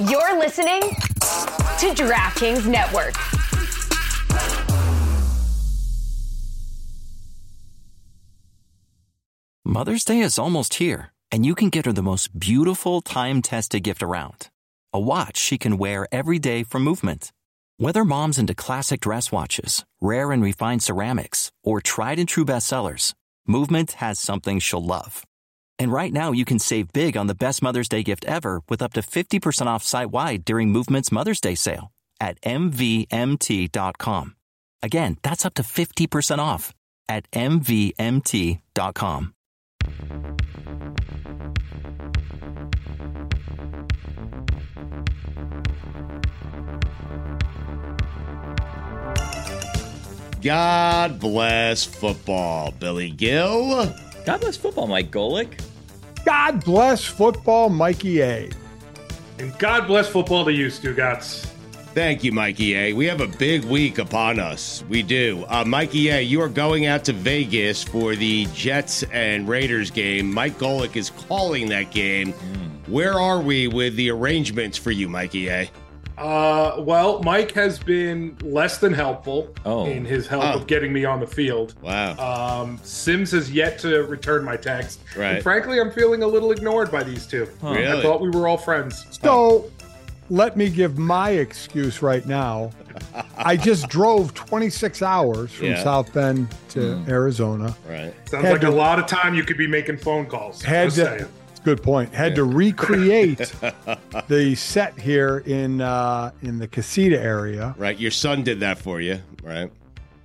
You're listening to DraftKings Network. Mother's Day is almost here, and you can get her the most beautiful time tested gift around a watch she can wear every day for movement. Whether mom's into classic dress watches, rare and refined ceramics, or tried and true bestsellers, Movement has something she'll love. And right now, you can save big on the best Mother's Day gift ever with up to 50% off site wide during Movement's Mother's Day sale at MVMT.com. Again, that's up to 50% off at MVMT.com. God bless football, Billy Gil. God bless football, Mike Golic. God bless football, Mikey A. And God bless football to you, Stugotz. Thank you, Mikey A. We have a big week upon us. We do. Uh, Mikey A, you are going out to Vegas for the Jets and Raiders game. Mike Golic is calling that game. Mm. Where are we with the arrangements for you, Mikey A? Uh, well, Mike has been less than helpful oh. in his help oh. of getting me on the field. Wow. Um, Simms has yet to return my text. Right. And frankly, I'm feeling a little ignored by these two. Huh. Really? I thought we were all friends. So, let me give my excuse right now. I just drove 26 hours from yeah. South Bend to mm. Arizona. Right. Sounds had like to, a lot of time you could be making phone calls. Had to, saying good point. Had yeah. to recreate the set here in uh, in the Casita area. Right, your son did that for you, right?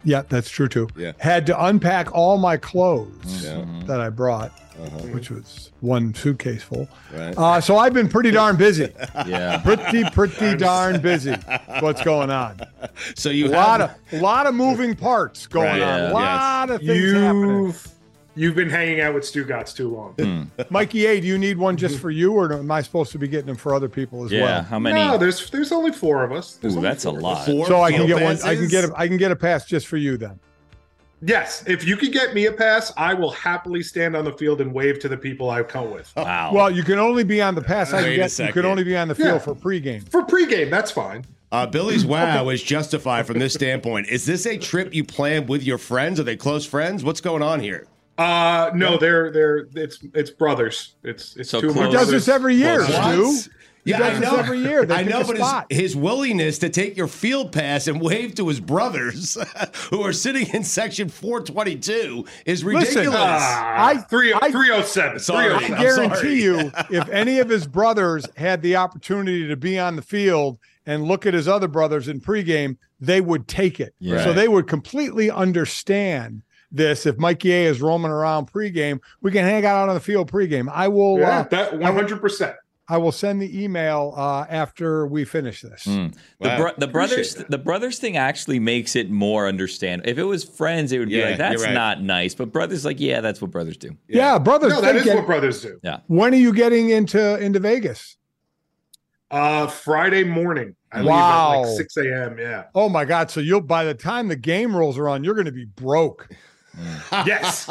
Yeah, that's true too. Yeah, had to unpack all my clothes yeah. that I brought, uh-huh. which was one suitcase full. Right. Uh, so I've been pretty darn busy. yeah, pretty pretty darn busy. What's going on? So you a lot of a lot of moving parts going right. on. A lot yes. of things You've... happening. You've been hanging out with Stugotz too long. Mm. Mikey A, do you need one just for you, or am I supposed to be getting them for other people as yeah, well? how many? No, there's there's only four of us. Ooh, that's a lot. Four so I can get passes? one. I can get a, I can get a pass just for you then. Yes, if you could get me a pass, I will happily stand on the field and wave to the people I've come with. Wow. Well, you can only be on the pass. I Wait can a. You second. can only be on the field Yeah. for pregame. For pregame, that's fine. Uh, Billy's wow is justified from this standpoint. Is this a trip you planned with your friends? Are they close friends? What's going on here? Uh no, they're they're it's it's brothers. It's it's So two of my. He does brothers. this every year, What? Stu. He Yeah, does I this know. every year. They I know, but his, his willingness to take your field pass and wave to his brothers who are sitting in section 422 is ridiculous. Listen, Ah, I- three I- 307. Sorry. I 307. Sorry. guarantee you, if any of his brothers had the opportunity to be on the field and look at his other brothers in pregame, they would take it. Yeah. So they would completely understand this. If Mikey A is roaming around pregame, we can hang out on the field pregame. I will. Yeah, uh, that 100%. I will send the email uh, after we finish this. Mm. The, Wow. bro- the brothers that. the brothers thing actually makes it more understandable. If it was friends, it would be like that's right. not nice. But brothers, like yeah, that's what brothers do. Yeah, brothers. No, that they is get- what brothers do. Yeah. when are you getting into into Vegas? Uh Friday morning. I Wow. leave at like 6 a.m. Yeah. Oh my God! So you'll by the time the game rolls around, you're going to be broke. Yes.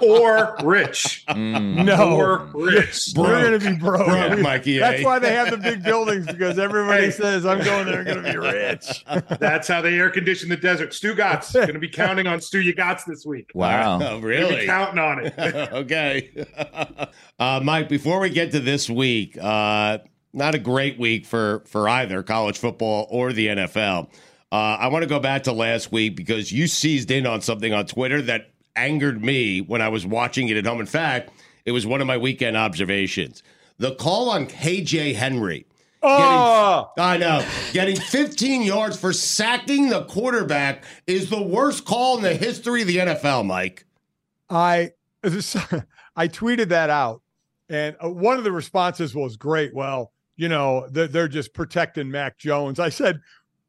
or rich. Mm. No, Or rich. you're going to be broke. Broke, Mikey That's why they have the big buildings because everybody Hey. says I'm going there and going to be rich. That's how they air condition the desert. Stugotz. Going to be counting on Stugotz this week. Wow. Oh, really? counting on it. okay. uh, Mike, before we get to this week, uh, not a great week for, for either college football or the NFL. Uh, I want to go back to last week because you seized in on something on Twitter that angered me when I was watching it at home. In fact, it was one of my weekend observations. The call on KJ Henry. Oh, Getting, I know. Getting 15 yards for sacking the quarterback is the worst call in the history of the NFL, Mike. I I tweeted that out, and uh, one of the responses was great. Well, you know, they're just protecting Mac Jones. I said,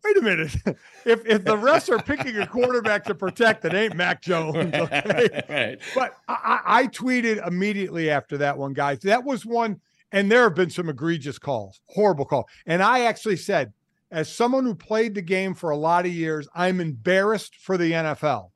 wait a minute. if if the refs are picking a quarterback to protect, it ain't Mac Jones. Okay. right. But I, I I tweeted immediately after that one, guys. That was one, and there have been some egregious calls, horrible call. And I actually said, as someone who played the game for a lot of years, I'm embarrassed for the NFL.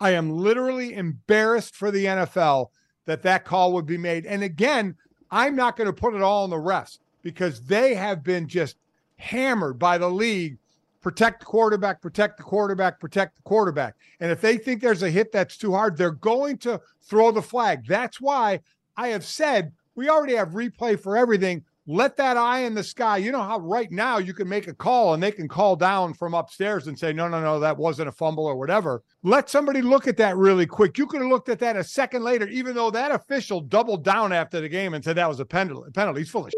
I am literally embarrassed for the NFL that that call would be made. And again, I'm not going to put it all on the refs. because they have been just hammered by the league. Protect the quarterback, protect the quarterback, protect the quarterback. And if they think there's a hit that's too hard, they're going to throw the flag. That's why I have said we already have replay for everything. Let that eye in the sky. You know how right now you can make a call and they can call down from upstairs and say, no, no, no, that wasn't a fumble or whatever. Let somebody look at that really quick. You could have looked at that a second later, even though that official doubled down after the game and said that was a penalty. Penalty. He's full of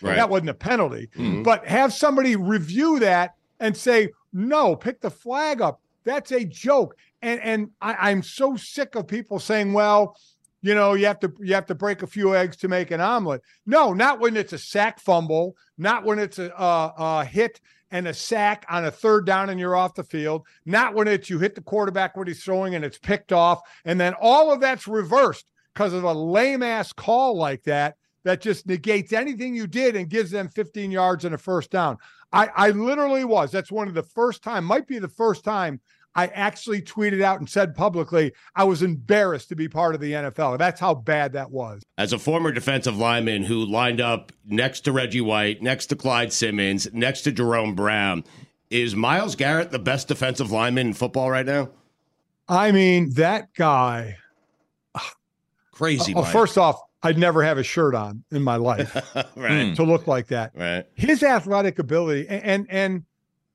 Right. that wasn't a penalty. Mhm. But have somebody review that and say, no, pick the flag up. That's a joke. And and I, I'm so sick of people saying, well, you know, you have to you have to break a few eggs to make an omelet. No, not when it's a sack fumble, not when it's a, a, a hit and a sack on a third down and you're off the field, not when it's you hit the quarterback when he's throwing and it's picked off, and then all of that's reversed because of a lame ass call like that that just negates anything you did and gives them 15 yards and a first down. I, I literally was. That's one of the first time, might be the first time I actually tweeted out and said publicly I was embarrassed to be part of the NFL. That's how bad that was. As a former defensive lineman who lined up next to Reggie White, next to Clyde Simmons, next to Jerome Brown, is Myles Garrett the best defensive lineman in football right now? I mean, that guy. Crazy. Mike. first off, I'd never have a shirt on in my life right. to look like that. Right. his athletic ability and, and and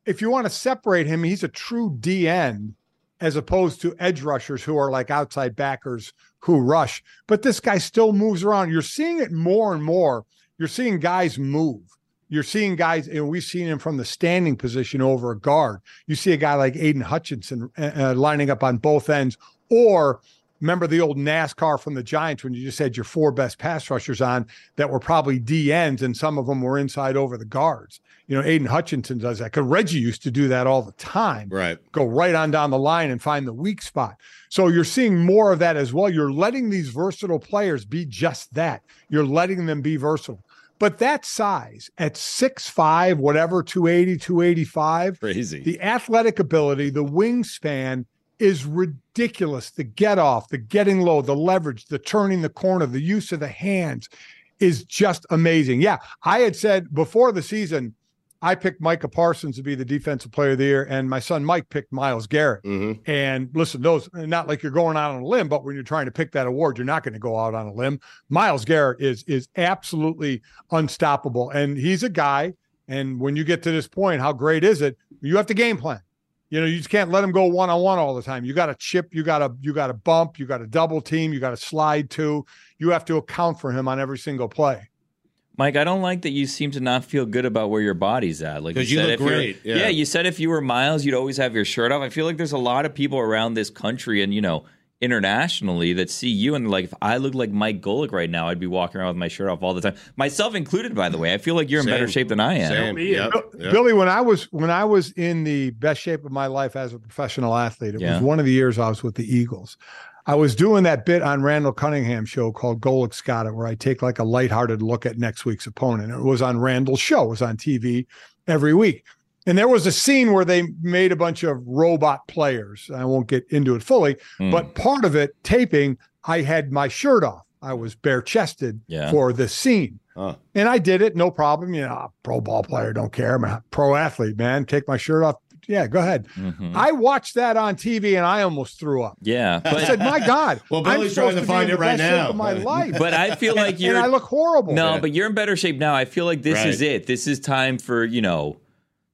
if you want to separate him, he's a true D end as opposed to edge rushers who are like outside backers who rush. But this guy still moves around. You're seeing it more and more. You're seeing guys move. You're seeing guys, and we've seen him from the standing position over a guard. You see a guy like Aidan Hutchinson uh, uh, lining up on both ends, or remember the old NASCAR from the Giants when you just had your four best pass rushers on that were probably D ends, and some of them were inside over the guards. You know, Aidan Hutchinson does that because Reggie used to do that all the time Right. go right on down the line and find the weak spot. So you're seeing more of that as well. You're letting these versatile players be just that. You're letting them be versatile. But that size at 6'5, whatever, 280, 285, Crazy. the athletic ability, the wingspan is ridiculous. The get off, the getting low, the leverage, the turning the corner, the use of the hands is just amazing. Yeah, I had said before the season, I picked Micah Parsons to be the defensive player of the year, and my son Mike picked Myles Garrett. Mhm. And listen, those not like you're going out on a limb, but when you're trying to pick that award, you're not going to go out on a limb. Myles Garrett is is absolutely unstoppable, and he's a guy. And when you get to this point, how great is it? You have to game plan. You know, you just can't let him go one on one all the time. You got to chip, you got to you got to bump, you got to double team, you got to slide to. You have to account for him on every single play. Mike, I don't like that you seem to not feel good about where your body's at. Like you said, look if you're- yeah. you said if you were Myles, you'd always have your shirt off. I feel like there's a lot of people around this country and you know internationally that see you and like if I look like Mike Golic right now, I'd be walking around with my shirt off all the time, myself included. By the way, I feel like you're in better shape than I am. Same. me. Yep. Yep. Billy, when I was when I was in the best shape of my life as a professional athlete, it Yeah. was one of the years I was with the Eagles. I was doing that bit on Randall Cunningham show called Golic's Got It, where I take like a lighthearted look at next week's opponent. It was on Randall's show. It was on TV every week. And there was a scene where they made a bunch of robot players. I won't get into it fully, Mm. but part of it, taping, I had my shirt off. I was bare chested Yeah. for this scene. Huh. And I did it, no problem. You know, pro ball player, don't care. I'm a pro athlete, man. Take my shirt off. Yeah, go ahead. Mhm. I watched that on TV and I almost threw up. Yeah, but, I said, "My God!" Well, I'm Billy's trying supposed to be find it the right best shape now. Of my life, but I feel like you're I look horrible. No, Yeah. but you're in better shape now. I feel like this Right. is it. This is time for you know.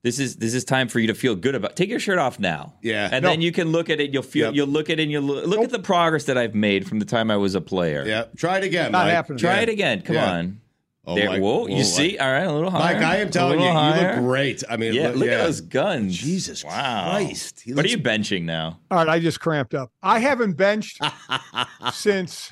This is this is time for you to feel good about. Take your shirt off now. Yeah. and No. then you can look at it. You'll feel. Yep. You'll look at it. and You'll look, look at the progress that I've made from the time I was a player. Yeah. Try it again. Not Mike. happening. Try Yeah. it again. Come Yeah. on. Oh, there. Mike. Whoa. Whoa, You see? All right. A little higher. Mike, I am telling you, little you look great. I mean, Yeah. Look yeah. at those guns. Jesus wow. Christ. He What are you benching now? All right, I just cramped up. I haven't benched since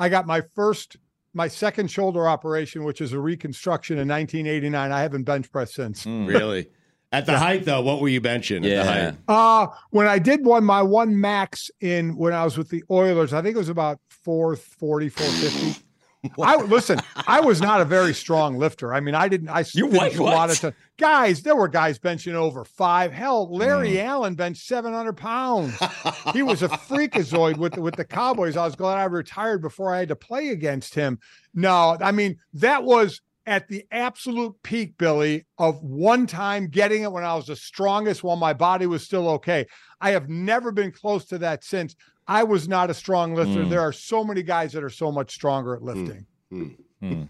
I got my first, my second shoulder operation, which is a reconstruction in 1989. I haven't bench pressed since. Really? At the height, though, what were you benching at the Yeah. height? Uh when I did one, my one max in when I was with the Oilers, I think it was about 440, 450. I listen. I was not a very strong lifter. I mean, I didn't. I You what? a lot of guys. There were guys benching over five. Hell, Larry Mm. Allen benched seven hundred pounds. he was a freakazoid with with the Cowboys. I was glad I retired before I had to play against him. No, I mean that was at the absolute peak, Billy, of one time getting it when I was the strongest while my body was still okay. I have never been close to that since. I was not a strong lifter. Mm. There are so many guys that are so much stronger at lifting. Hmm. Mm.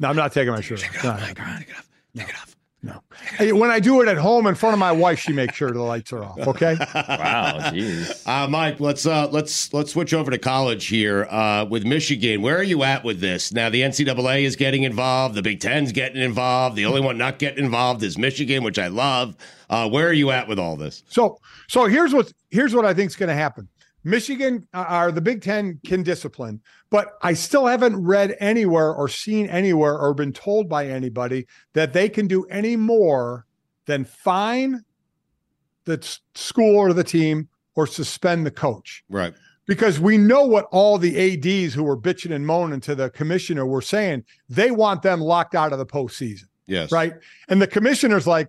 No, I'm not taking my shirt off. No, no, Take it off. Take it off. No. Hey, when I do it at home in front of my wife, she makes sure the lights are off. Okay. Wow, jeez. Uh, Mike, let's uh, let's let's switch over to college here uh, with Michigan. Where are you at with this? Now the NCAA is getting involved. The Big Ten's getting involved. The only one not getting involved is Michigan, which I love. Uh, where are you at with all this? So, so here's what here's what I think is going to happen. Michigan uh, or the Big Ten can discipline, but I still haven't read anywhere or seen anywhere or been told by anybody that they can do any more than fine the school or the team or suspend the coach. Right. Because we know what all the ADs who were bitching and moaning to the commissioner were saying. They want them locked out of the postseason Yes. right? And the commissioner's like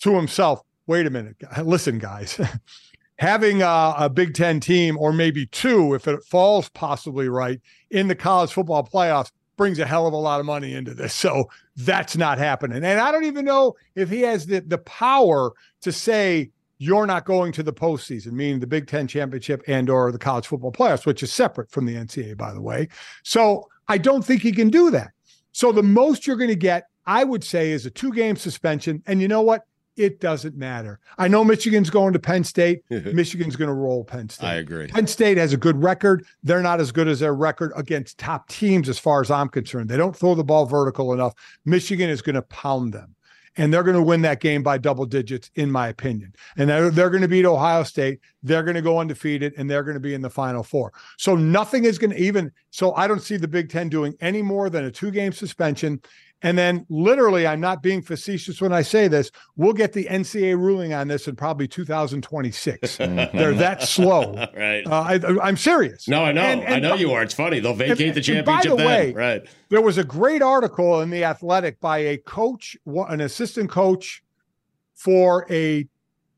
to himself, wait a minute, listen, guys, having a, a Big Ten team or maybe two, if it falls possibly right in the college football playoffs, brings a hell of a lot of money into this. So that's not happening. And I don't even know if he has the, the power to say, you're not going to the postseason, meaning the Big Ten championship and or the college football playoffs, which is separate from the NCAA, by the way. So I don't think he can do that. So the most you're going to get, I would say, is a two game suspension. And you know what? It doesn't matter. I know Michigan's going to Penn State. Michigan's going to roll Penn State. I agree. Penn State has a good record. They're not as good as their record against top teams, as far as I'm concerned. They don't throw the ball vertical enough. Michigan is going to pound them. And they're going to win that game by double digits, in my opinion. And they're, they're going to beat Ohio State. They're going to go undefeated and they're going to be in the final four. So nothing is going to even. So I don't see the Big Ten doing any more than a two game suspension. And then, literally, I'm not being facetious when I say this. We'll get the NCAA ruling on this in probably 2026. They're that slow. right. Uh, I, I'm serious. no, I know. and- I know you are. It's funny. They'll vacate and- the and by the then. way, right. There was a great article in the Athletic by a coach, an assistant coach for a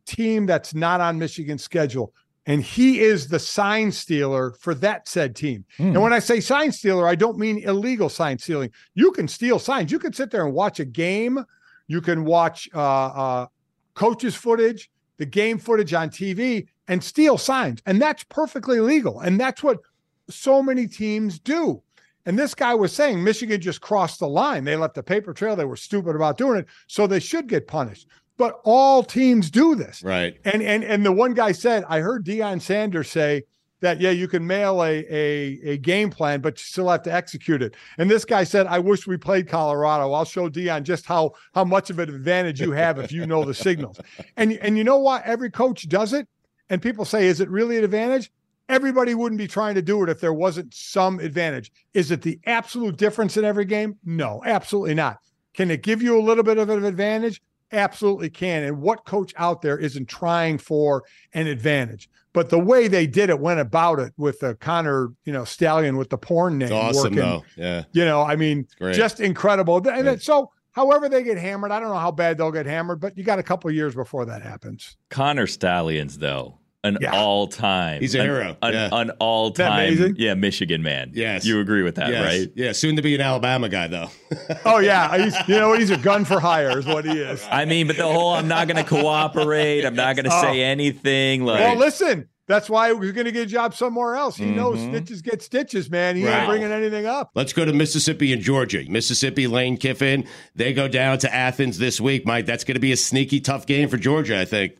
team that's not on Michigan's schedule. And he is the sign stealer for that said team. And when I say sign stealer, I don't mean illegal sign stealing. You can steal signs. You can sit there and watch a game. You can watch uh, uh, coaches' footage, the game footage on TV, and steal signs. And that's perfectly legal. And that's what so many teams do. And this guy was saying Michigan just crossed the line. They left a paper trail. They were stupid about doing it. So they should get punished. But all teams do this. Right. And and and the one guy said, I heard Deion Sanders say that yeah, you can mail a a a game plan, but you still have to execute it. And this guy said, I wish we played Colorado. I'll show Deion just how how much of an advantage you have if you know the signals. And and you know why Every coach does it. And people say, is it really an advantage? Everybody wouldn't be trying to do it if there wasn't some advantage. Is it the absolute difference in every game? No, absolutely not. Can it give you a little bit of an advantage? Absolutely can. And what coach out there isn't trying for an advantage? But the way they did it, went about it with the Connor, you know, Stallion with the porn name It's awesome, working. though. Yeah. You know, I mean, just incredible. And Great. then, so, however they get hammered, I don't know how bad they'll get hammered, but you got a couple of years before that happens. Connor Stalions, though, an Yeah. all-time, He's a an- hero. an, Yeah. an all-time, yeah, Michigan man. Yes. you agree with that, yes. right? Yeah. Soon to be an Alabama guy, though. Oh yeah, he's, you know he's a gun for hire is what he is. I mean, but the whole I'm not going to cooperate. I'm not going to Oh. say anything. Like, Well, listen, that's why we're going to get a job somewhere else. He knows mm-hmm. stitches get stitches, man. He Right. ain't bringing anything up. Let's go to Mississippi and Georgia. Mississippi, Lane Kiffin. They go down to Athens this week, Mike. That's going to be a sneaky, tough game for Georgia, I think.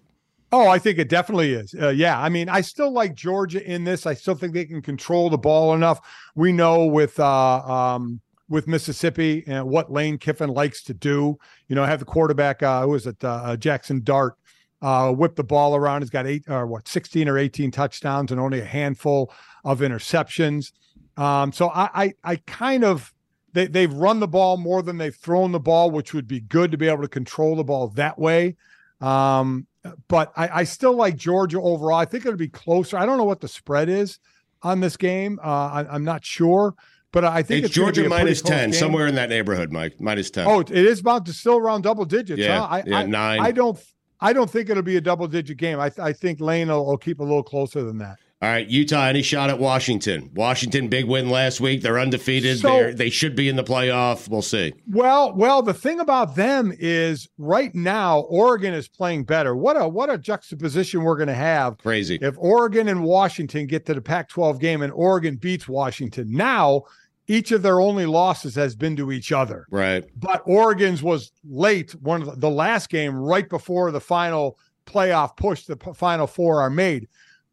Oh, I think it definitely is. Uh, yeah, I mean, I still like Georgia in this. I still think they can control the ball enough. We know with uh, um, with Mississippi and what Lane Kiffin likes to do. You know, have the quarterback. Uh, who was it? Uh, Jaxson Dart. Uh, whip the ball around. He's got eight or what, sixteen or eighteen touchdowns and only a handful of interceptions. Um, so I, I, I kind of they they've run the ball more than they've thrown the ball, which would be good to be able to control the ball that way. Um, but I, I still like Georgia overall. I think it'll be closer. I don't know what the spread is on this game. Uh, I, I'm not sure, but I think It's, it's, Georgia minus 10, game. somewhere in that neighborhood, Mike. Minus 10. Oh, it is about to still around double digits. Yeah, huh? I, yeah, I, nine. I don't. I don't think it'll be a double digit game. I, I think Lane will, will keep a little closer than that. All right, Utah. Any shot at Washington? Washington, big win last week. They're undefeated. So- They're, they should be in the playoff. We'll see. Well, well, the thing about them is right now Oregon is playing better. What a what a juxtaposition we're going to have Crazy. if Oregon and Washington get to the Pac-12 game and Oregon beats Washington. Now, each of their only losses has been to each other. Right. But Oregon's was late. One of the, the last game right before the final playoff push, the p- final four are made.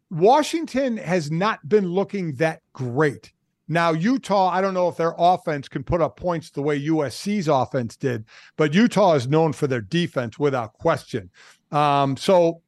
Washington has not been looking that great. Now, Utah, I don't know if their offense can put up points the way USC's offense did, but Utah is known for their defense without question. Um, so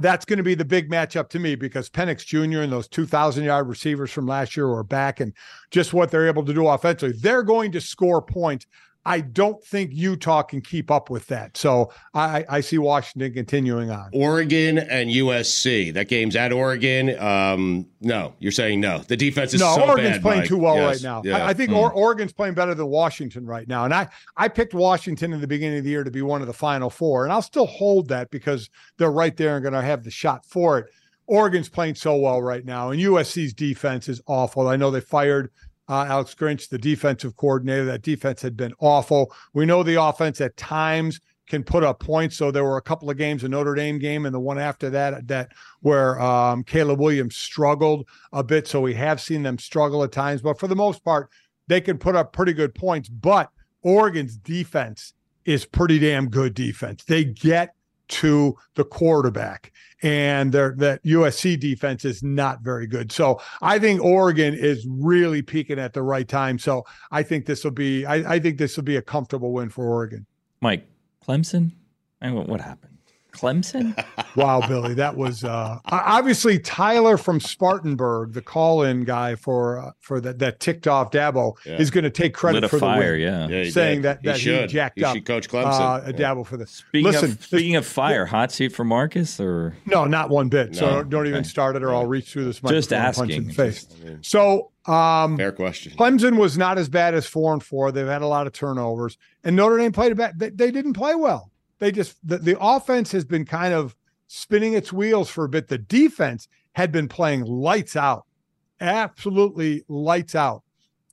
that's going to be the big matchup to me because Penix Jr. and those 2,000 yard receivers from last year are back and just what they're able to do offensively. They're going to score points. I don't think Utah can keep up with that. So I, I see Washington continuing on. Oregon and USC. That game's at Oregon. Um, no, you're saying no. The defense is no, so Oregon's bad, playing Mike. too well Yes. right now. Yeah. I, I think or, Oregon's playing better than Washington right now. And I, I picked Washington in the beginning of the year to be one of the final four. And I'll still hold that because they're right there and going to have the shot for it. Oregon's playing so well right now. And USC's defense is awful. I know they fired uh, Alex Grinch, the defensive coordinator. That defense had been awful. We know the offense at times can put up points. So there were a couple of games, a Notre Dame game and the one after that, that where um, Caleb Williams struggled a bit. So we have seen them struggle at times, but for the most part, they can put up pretty good points. But Oregon's defense is pretty damn good defense. They get to the quarterback, and their that USC defense is not very good. So I think Oregon is really peaking at the right time. So I think this will be I, I think this will be a comfortable win for Oregon. Mike Clemson. I mean, what happened? Clemson? Wow, Billy, that was uh, obviously Tyler from Spartanburg, the call-in guy for uh, for that that ticked off Dabo, Yeah. is going to take credit Lit for fire, the win, yeah. Yeah, he saying did. that that he, should. jacked he up coach Clemson. uh, Yeah. Dabo for this. Speaking Listen, of speaking of fire, hot seat for Marcus or no, not one bit. So No. don't, don't even Okay. start it, or I'll reach through this Just microphone and punch in the face. asking. So um, Fair question. Clemson was not as bad as four and four. They've had a lot of turnovers, and Notre Dame played a bad. They, they didn't play well. They just the, the offense has been kind of spinning its wheels for a bit. The defense had been playing lights out, absolutely lights out,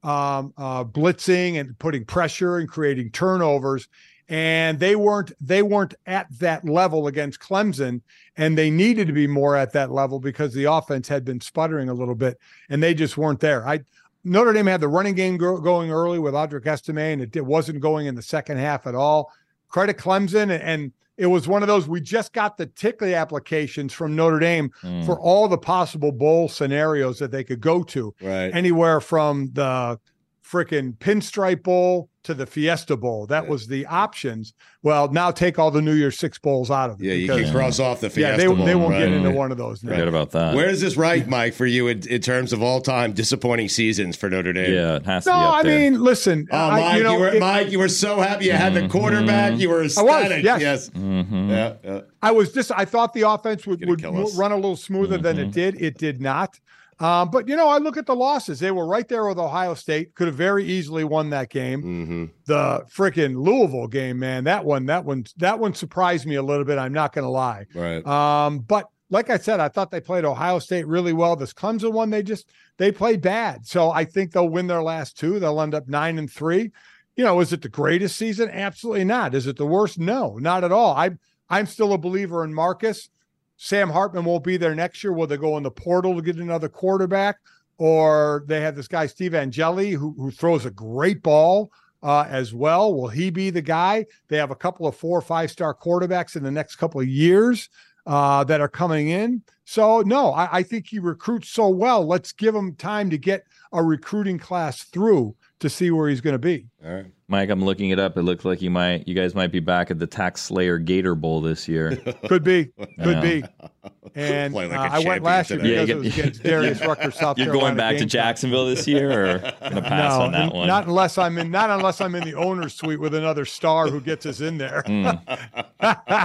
um, uh, blitzing and putting pressure and creating turnovers. And they weren't they weren't at that level against Clemson, and they needed to be more at that level because the offense had been sputtering a little bit, and they just weren't there. I Notre Dame had the running game go, going early with Audric Estime, and it, it wasn't going in the second half at all. Credit Clemson, and, and it was one of those we just got the tickly applications from Notre Dame Mm. for all the possible bowl scenarios that they could go to, Right. anywhere from the freaking Pinstripe Bowl to the Fiesta Bowl. That Yeah. was the options. Well, now take all the New Year's Six bowls out of it. yeah, you because- can cross off the yeah, Fiesta they, Bowl, they won't get into one of those. now. forget about that. Where does this right, Mike, for you in, in terms of all time disappointing seasons for Notre Dame? yeah, it has to No, be up I there. mean, listen. Oh, I- Mike, you, know, were it- Mike, you were so happy you had the quarterback. You were ecstatic. yes. yes. Mhm. Yeah, yeah. I was just I thought the offense would, would run a little smoother than Mm-hmm. it did. It did not. Um, but you know, I look at the losses. They were right there with Ohio State. Could have very easily won that game. hmm The freaking Louisville game, man. That one, that one, that one surprised me a little bit. I'm not gonna lie. Right. Um, but like I said, I thought they played Ohio State really well. This Clemson one, they just they played bad. So I think they'll win their last two. They'll end up nine and three. You know, is it the greatest season? Absolutely not. Is it the worst? No, not at all. I'm I'm still a believer in Marcus. Sam Hartman won't be there next year. Will they go in the portal to get another quarterback? Or they have this guy, Steve Angeli, who, who throws a great ball uh, as well. Will he be the guy? They have a couple of four or five star quarterbacks in the next couple of years uh, that are coming in. So, no, I, I think he recruits so well. Let's give him time to get a recruiting class through to see where he's going to be. All right. Mike, I'm looking it up. It looks like you might, you guys might be back at the Tax Slayer Gator Bowl this year. Could be, could Yeah. be. And Play like uh, a I went last year today. Yeah, because you it was get- against Darius Rucker, South You're Carolina. going back to Jacksonville this year, or gonna pass no, on that one? not unless I'm in. Not unless I'm in the owner's suite with another star who gets us in there, Hmm.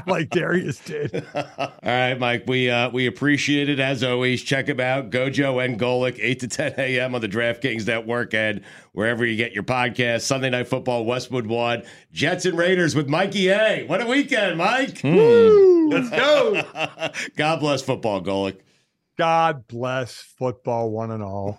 like Darius did. All right, Mike. We uh, we appreciate it as always. Check him out, Gojo and Golic, eight to ten a.m. on the DraftKings Network and wherever you get your podcast. Sunday Night Football, Westwood One, Jets and Raiders with Mikey A. What a weekend, Mike! Hmm. Let's go. God bless football, Golic. God bless football, one and all.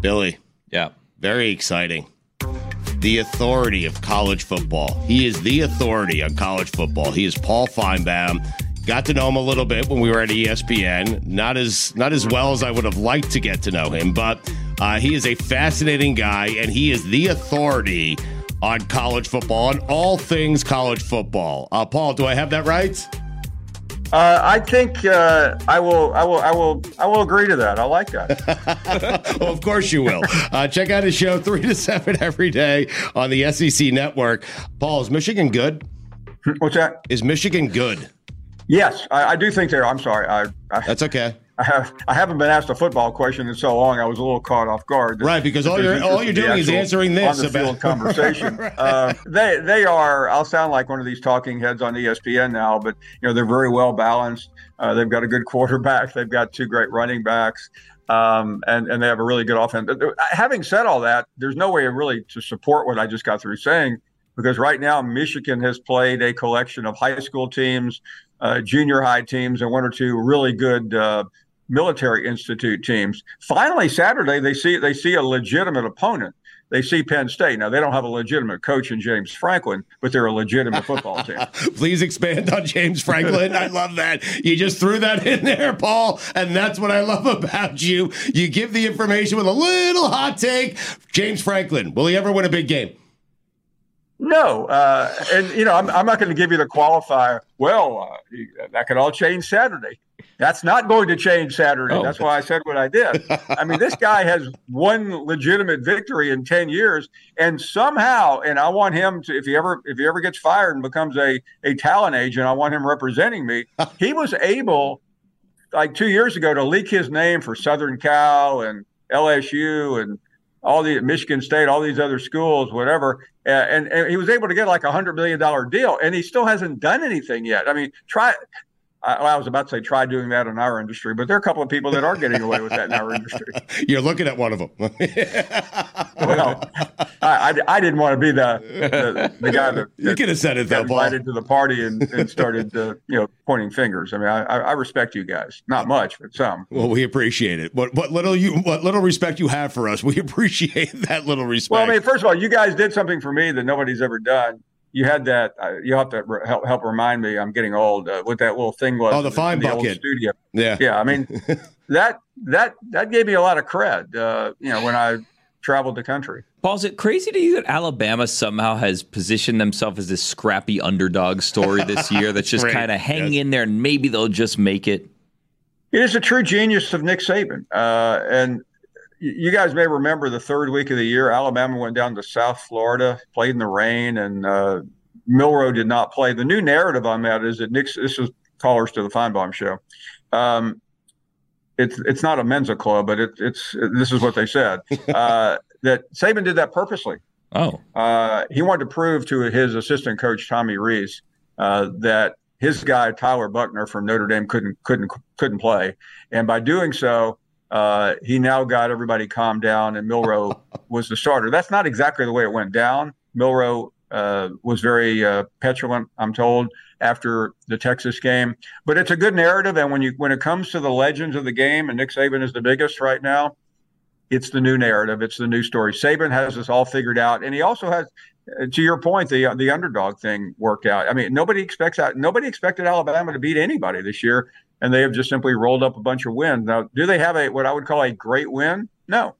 Billy, Yeah. very exciting. The authority of college football. He is the authority on college football. He is Paul Finebaum. Got to know him a little bit when we were at ESPN. Not as not as well as I would have liked to get to know him, but uh, he is a fascinating guy, and he is the authority on college football, on all things college football. Uh, Paul, do I have that right? Uh, I think uh, I will. I will. I will. I will agree to that. I like that. well, of course you will. Uh, check out his show three to seven every day on the SEC network. Paul, is Michigan good? What's that? Is Michigan good? Yes, I, I do think they're. I'm sorry. I, I, That's okay. I have. I haven't been asked a football question in so long. I was a little caught off guard. Right, because all you're all you're doing is answering this on the about conversation. uh, they they are. I'll sound like one of these talking heads on ESPN now, but you know they're very well balanced. Uh, they've got a good quarterback. They've got two great running backs. Um, and and they have a really good offense. Uh, Having said all that, there's no way really to support what I just got through saying because right now Michigan has played a collection of high school teams, uh, junior high teams, and one or two really good uh, military institute teams. Finally, Saturday they see they see a legitimate opponent. They see Penn State. Now they don't have a legitimate coach in James Franklin, but they're a legitimate football team. Please expand on James Franklin. I love that. You just threw that in there, Paul, and that's what I love about you. You give the information with a little hot take. James Franklin, will he ever win a big game? No, uh, and you know I'm, I'm not going to give you the qualifier. Well, uh, that could all change Saturday. That's not going to change Saturday. Oh. That's why I said what I did. I mean, this guy has one legitimate victory in ten years, and somehow, and I want him to. If he ever, if he ever gets fired and becomes a a talent agent, I want him representing me. He was able, like two years ago, to leak his name for Southern Cal and LSU and all the Michigan State, all these other schools, whatever. And, and he was able to get like a hundred million dollar deal, and he still hasn't done anything yet. I mean, try. I, I was about to say try doing that in our industry, but there are a couple of people that are getting away with that in our industry. You're looking at one of them. Well, I, I, I didn't want to be the the, the guy that, you could have said it though, got Paul. invited to the party and, and started uh, you know pointing fingers. I mean, I, I I respect you guys, not much, but some. Well, we appreciate it. What what little you what little respect you have for us, we appreciate that little respect. Well, I mean, first of all, you guys did something for me that nobody's ever done. You had that. Uh, you have to re- help help remind me. I'm getting old. Uh, what that little thing was? Oh, the in fine old bucket. studio. yeah. Yeah, I mean that that that gave me a lot of cred. Uh, you know, when I traveled the country. Paul, is it crazy to you that Alabama somehow has positioned themselves as this scrappy underdog story this year that's just kind of hanging yes. in there and maybe they'll just make it? It is a true genius of Nick Saban. Uh, and y- you guys may remember the third week of the year, Alabama went down to South Florida, played in the rain, and uh, Milroe did not play. The new narrative on that is that Nick, this is callers to the Finebaum show. Um, it's it's not a Mensa club, but it, it's this is what they said uh, that Saban did that purposely. Oh, Uh, he wanted to prove to his assistant coach Tommy Rees uh, that his guy Tyler Buchner from Notre Dame couldn't couldn't couldn't play, and by doing so, uh, he now got everybody calmed down, and Milroe was the starter. That's not exactly the way it went down. Milroe uh, was very uh, petulant, I'm told, after the Texas game. But it's a good narrative, and when you when it comes to the legends of the game, and Nick Saban is the biggest right now, it's the new narrative. It's the new story. Saban has this all figured out, and he also has, uh, to your point, the the underdog thing worked out. I mean, nobody expects that. Nobody expected Alabama to beat anybody this year, and they have just simply rolled up a bunch of wins. Now, do they have a what I would call a great win? No.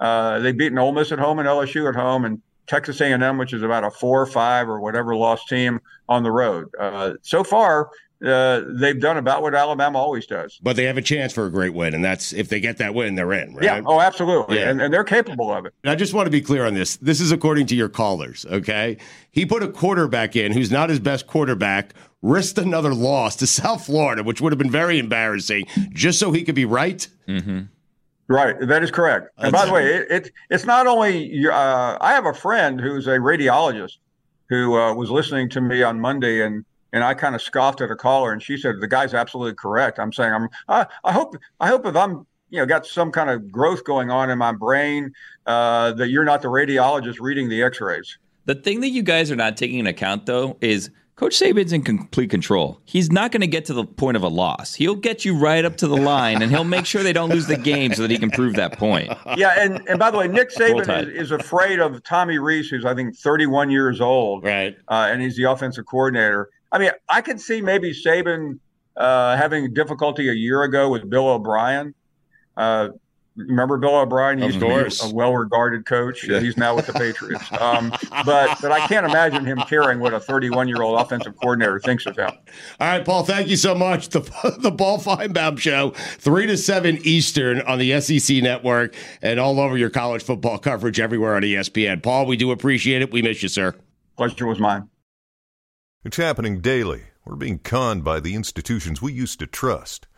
Uh, they've beaten Ole Miss at home and LSU at home, and Texas A&M, which is about a four or five or whatever lost team on the road. Uh, so far, uh, they've done about what Alabama always does. But they have a chance for a great win, and that's if they get that win, they're in, right? Yeah. Oh, absolutely. Yeah. And, and they're capable of it. And I just want to be clear on this. This is according to your callers, okay? He put a quarterback in who's not his best quarterback, risked another loss to South Florida, which would have been very embarrassing, just so he could be right. Mm-hmm. Right, that is correct. And by the way, it, it it's not only. Uh, I have a friend who's a radiologist who uh, was listening to me on Monday, and and I kind of scoffed at a caller, and she said the guy's absolutely correct. I'm saying I'm. I, I hope I hope if I'm you know got some kind of growth going on in my brain uh, that you're not the radiologist reading the X-rays. The thing that you guys are not taking into account, though, is Coach Saban's in complete control. He's not going to get to the point of a loss. He'll get you right up to the line, and he'll make sure they don't lose the game so that he can prove that point. Yeah, and, and by the way, Nick Saban is, is, afraid of Tommy Rees, who's I think 31 years old, right? Uh, and he's the offensive coordinator. I mean, I could see maybe Saban uh, having difficulty a year ago with Bill O'Brien. Uh, Remember Bill O'Brien? He of used to be a well-regarded coach. Yeah. He's now with the Patriots. Um, but but I can't imagine him caring what a 31-year-old offensive coordinator thinks of him. All right, Paul. Thank you so much. The the Paul Finebaum Show, three to seven Eastern on the SEC Network, and all over your college football coverage everywhere on ESPN. Paul, we do appreciate it. We miss you, sir. Pleasure was mine. It's happening daily. We're being conned by the institutions we used to trust.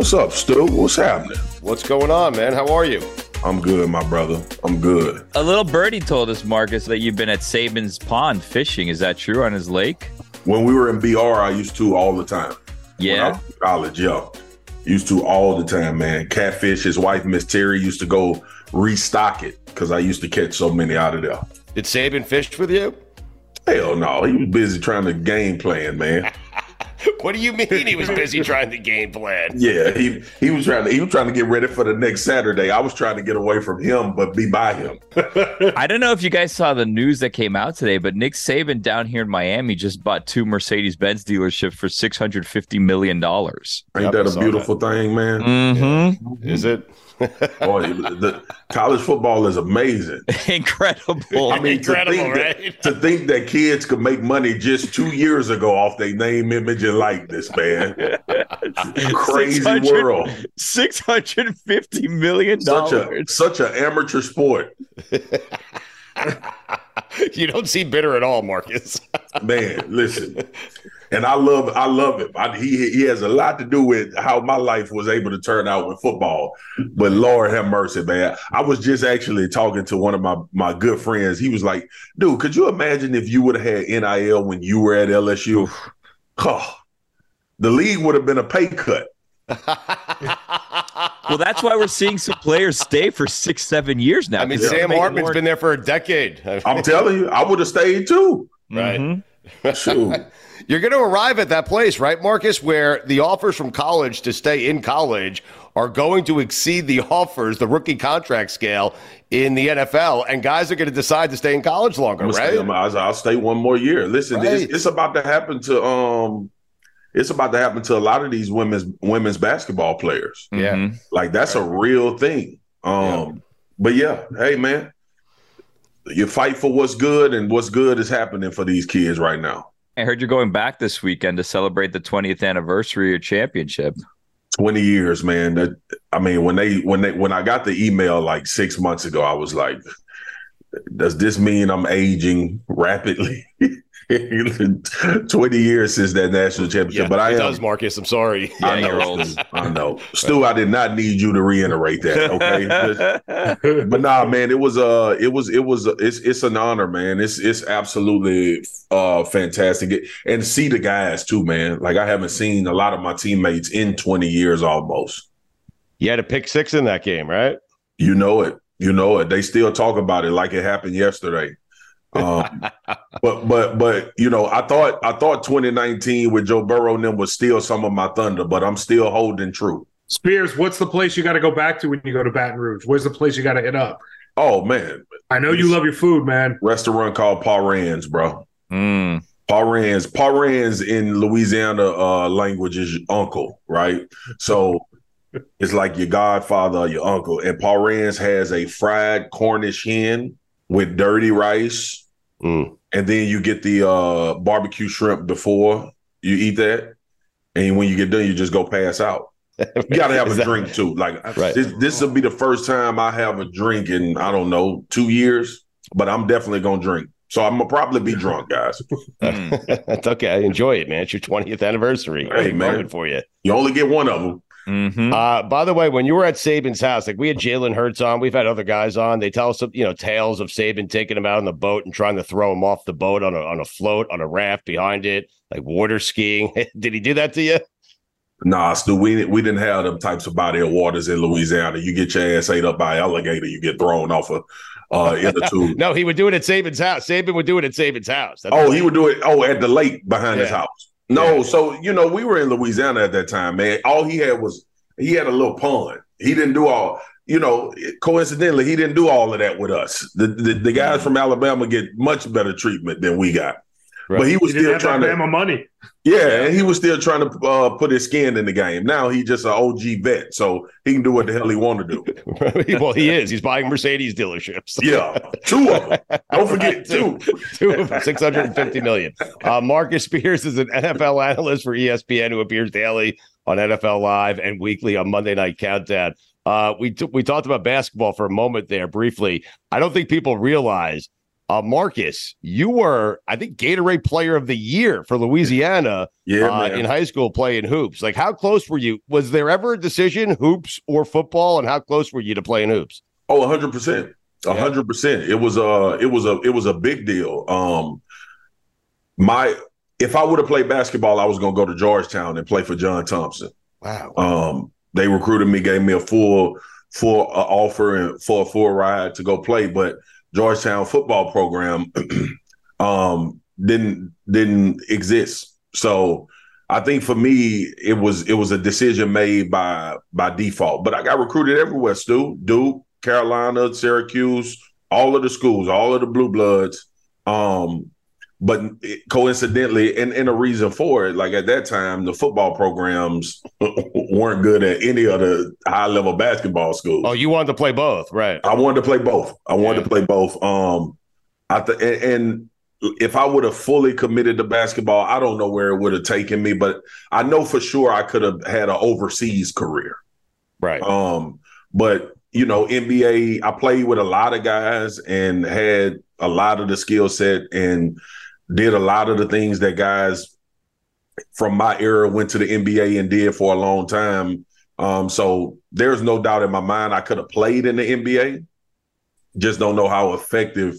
What's up, Stu? What's happening? What's going on, man? How are you? I'm good, my brother. I'm good. A little birdie told us, Marcus, that you've been at Saban's pond fishing. Is that true on his lake? When we were in BR, I used to all the time. Yeah. college, yeah. Used to all the time, man. Catfish, his wife, Miss Terry, used to go restock it because I used to catch so many out of there. Did Saban fish with you? Hell no. He was busy trying to game plan, man. what do you mean he was busy trying to game plan? Yeah, he he was trying to he was trying to get ready for the next Saturday. I was trying to get away from him, but be by him. I don't know if you guys saw the news that came out today, but Nick Saban down here in Miami just bought two Mercedes Benz dealerships for six hundred fifty million dollars. Ain't that a beautiful that. thing, man? Mm-hmm. Is it? Boy, the college football is amazing. Incredible. I mean, Incredible, to think right? That, to think that kids could make money just two years ago off their name, image, and likeness, man. Crazy world. Six hundred fifty million Such dollars. a such an amateur sport. you don't seem bitter at all, Marcus. man, listen. And I love, I love him. I, he he has a lot to do with how my life was able to turn out with football. But Lord have mercy, man. I was just actually talking to one of my my good friends. He was like, "Dude, could you imagine if you would have had NIL when you were at LSU? Oh, the league would have been a pay cut." well, that's why we're seeing some players stay for six, seven years now. I mean, Sam Hartman's more... been there for a decade. I'm telling you, I would have stayed too. Right. Mm-hmm. You're going to arrive at that place, right, Marcus, where the offers from college to stay in college are going to exceed the offers, the rookie contract scale in the NFL, and guys are going to decide to stay in college longer, I'm right? Stay, I'll, I'll, stay one more year. Listen, right. it's, it's, about to happen to um, it's about to happen to a lot of these women's women's basketball players. Yeah, mm-hmm. like that's a real thing. Um, yeah. but yeah, hey man, you fight for what's good, and what's good is happening for these kids right now. I heard you're going back this weekend to celebrate the 20th anniversary of your championship. 20 years, man. That I mean, when they when they when I got the email like six months ago, I was like, does this mean I'm aging rapidly? 20 years since that national championship. Yeah, but I it am, does, Marcus. I'm sorry. Yeah, I know, Stu, I know. Stu, I did not need you to reiterate that. Okay. but nah, man, it was uh it was it was it's it's an honor, man. It's it's absolutely uh fantastic. And see the guys too, man. Like I haven't seen a lot of my teammates in 20 years almost. You had a pick six in that game, right? You know it. You know it. They still talk about it like it happened yesterday. Um, but but but you know, I thought I thought 2019 with Joe Burrow and them was still some of my thunder, but I'm still holding true. Spears, what's the place you got to go back to when you go to Baton Rouge? Where's the place you got to hit up? Oh man, I know you love your food, man. Restaurant called Parrain's, bro. Mm. Parrain's, Paul Rand's in Louisiana uh, language is uncle, right? So it's like your godfather or your uncle. And Parrain's has a fried Cornish hen with dirty rice. Mm. And then you get the uh, barbecue shrimp before you eat that. And when you get done, you just go pass out. You got to have a drink too. Like right. this, this will be the first time I have a drink in, I don't know, two years, but I'm definitely going to drink. So I'm gonna probably be drunk, guys. That's okay. I enjoy it, man. It's your 20th anniversary. Hey, man. for you. You only get one of them. Mm-hmm. Uh, by the way, when you were at Saban's house, like we had Jalen Hurts on, we've had other guys on. They tell us, you know, tales of Saban taking him out on the boat and trying to throw him off the boat on a on a float on a raft behind it, like water skiing. Did he do that to you? Nah, Stu, we we didn't have them types of body of waters in Louisiana. You get your ass ate up by alligator, you get thrown off a uh, inner tube. no, he would do it at Saban's house. Saban would do it at Saban's house. That's oh, he would do it. Oh, at the lake behind Yeah. his house. No, so you know we were in Louisiana at that time, man. All he had was he had a little pun. He didn't do all. You know, coincidentally, he didn't do all of that with us. The the, the guys mm-hmm. from Alabama get much better treatment than we got. But he was He didn't still have trying to Alabama money. yeah, and he was still trying to uh, put his skin in the game. Now he just an OG vet, so he can do what the hell he want to do. well, he is. He's buying Mercedes dealerships. Yeah, two of them. Don't forget two. Two of them, 650 million. Uh, Marcus Spears is an NFL analyst for ESPN who appears daily on NFL Live and weekly on Monday Night Countdown. Uh, we t- we talked about basketball for a moment there briefly. I don't think people realize, uh, Marcus, you were I think Gatorade Player of the Year for Louisiana Yeah, uh, in high school playing hoops. Like, how close were you? Was there ever a decision, hoops or football, and how close were you to playing hoops? Oh, hundred percent, hundred percent. It was a, it was a, it was a big deal. Um, my, if I would have played basketball, I was going to go to Georgetown and play for John Thompson. Wow. Um, they recruited me, gave me a full, full uh, offer and for a full ride to go play, but Georgetown football program, um, didn't didn't exist. So I think for me, it was it was a decision made by by default. But I got recruited everywhere, Stu, Duke, Carolina, Syracuse, all of the schools, all of the blue bloods. Um, but it- coincidentally, and, and a reason for it, like at that time, the football programs weren't good at any of the high level basketball schools. Oh, you wanted to play both, right? I wanted to play both. I wanted Yeah. to play both. Um, I th- and, and if I would have fully committed to basketball, I don't know where it would have taken me, but I know for sure I could have had an overseas career. Right. Um, but you know, NBA, I played with a lot of guys and had a lot of the skill set and did a lot of the things that guys from my era went to the NBA and did for a long time. Um, so there's no doubt in my mind I could have played in the NBA. Just don't know how effective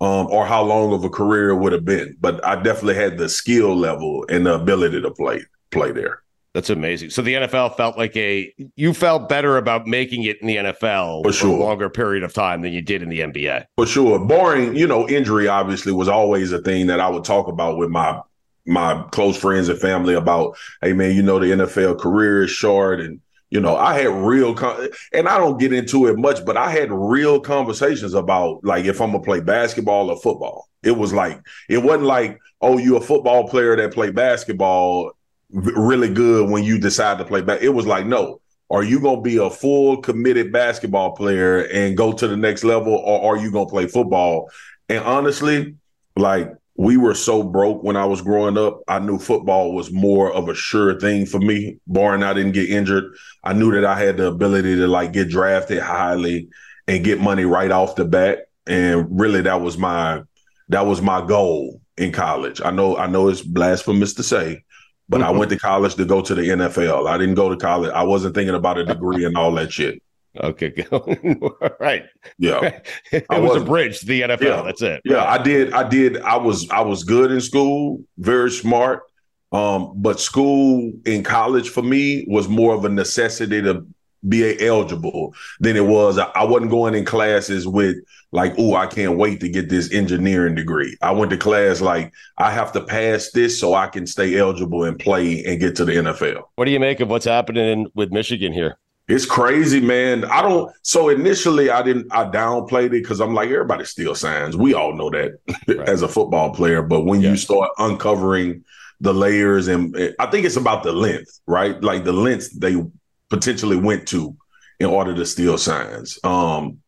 um, or how long of a career it would have been. But I definitely had the skill level and the ability to play play there. That's amazing. So the NFL felt like a you felt better about making it in the NFL For sure. a longer period of time than you did in the NBA. For sure. Boring, you know, injury obviously was always a thing that I would talk about with my my close friends and family about, hey man, you know, the NFL career is short and you know, I had real con- and I don't get into it much, but I had real conversations about like if I'm gonna play basketball or football. It was like it wasn't like, oh, you're a football player that play basketball really good when you decide to play back. It was like, no, are you going to be a full committed basketball player and go to the next level, or are you going to play football? And honestly, like we were so broke when I was growing up, I knew football was more of a sure thing for me, barring I didn't get injured. I knew that I had the ability to like get drafted highly and get money right off the bat. And really that was my that was my goal in college. I know I know it's blasphemous to say, but I went to college to go to the NFL. I didn't go to college. I wasn't thinking about a degree and all that shit. Okay, right. Yeah. It I was a bridge to the NFL. Yeah. That's it. Yeah, I did. I did. I was I was good in school, very smart. Um, but school in college for me was more of a necessity to be eligible than it was. I, wasn't going in classes with like, oh, I can't wait to get this engineering degree. I went to class like I have to pass this so I can stay eligible and play and get to the NFL. What do you make of what's happening with Michigan here? It's crazy, man. I don't. So initially, I didn't. I downplayed it because I'm like, everybody still signs. We all know that as a football player. But when you start uncovering the layers, and I think it's about the length, right? Like the lengths they potentially went to in order to steal signs. Um,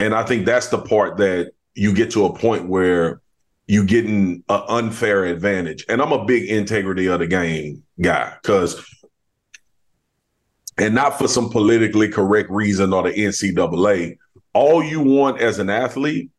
and I think that's the part that you get to a point where you're getting an unfair advantage. And I'm a big integrity of the game guy because and not for some politically correct reason or the NCAA. All you want as an athlete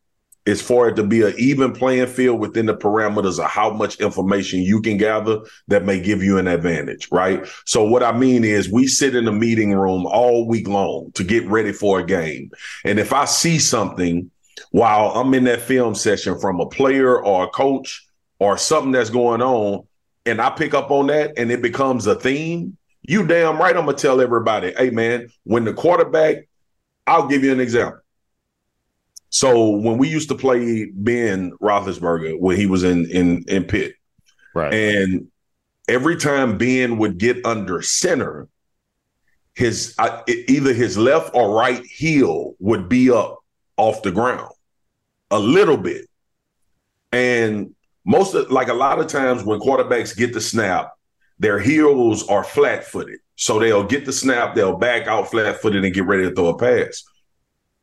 is for it to be an even playing field within the parameters of how much information you can gather that may give you an advantage, right? So what I mean is we sit in the meeting room all week long to get ready for a game. And if I see something while I'm in that film session from a player or a coach or something that's going on, and I pick up on that and it becomes a theme, you damn right I'm gonna tell everybody, hey man, when the quarterback, I'll give you an example. So when we used to play Ben Roethlisberger when he was in in in Pitt, right? And every time Ben would get under center, his uh, either his left or right heel would be up off the ground a little bit, and most of like a lot of times when quarterbacks get the snap, their heels are flat footed. So they'll get the snap, they'll back out flat footed and get ready to throw a pass.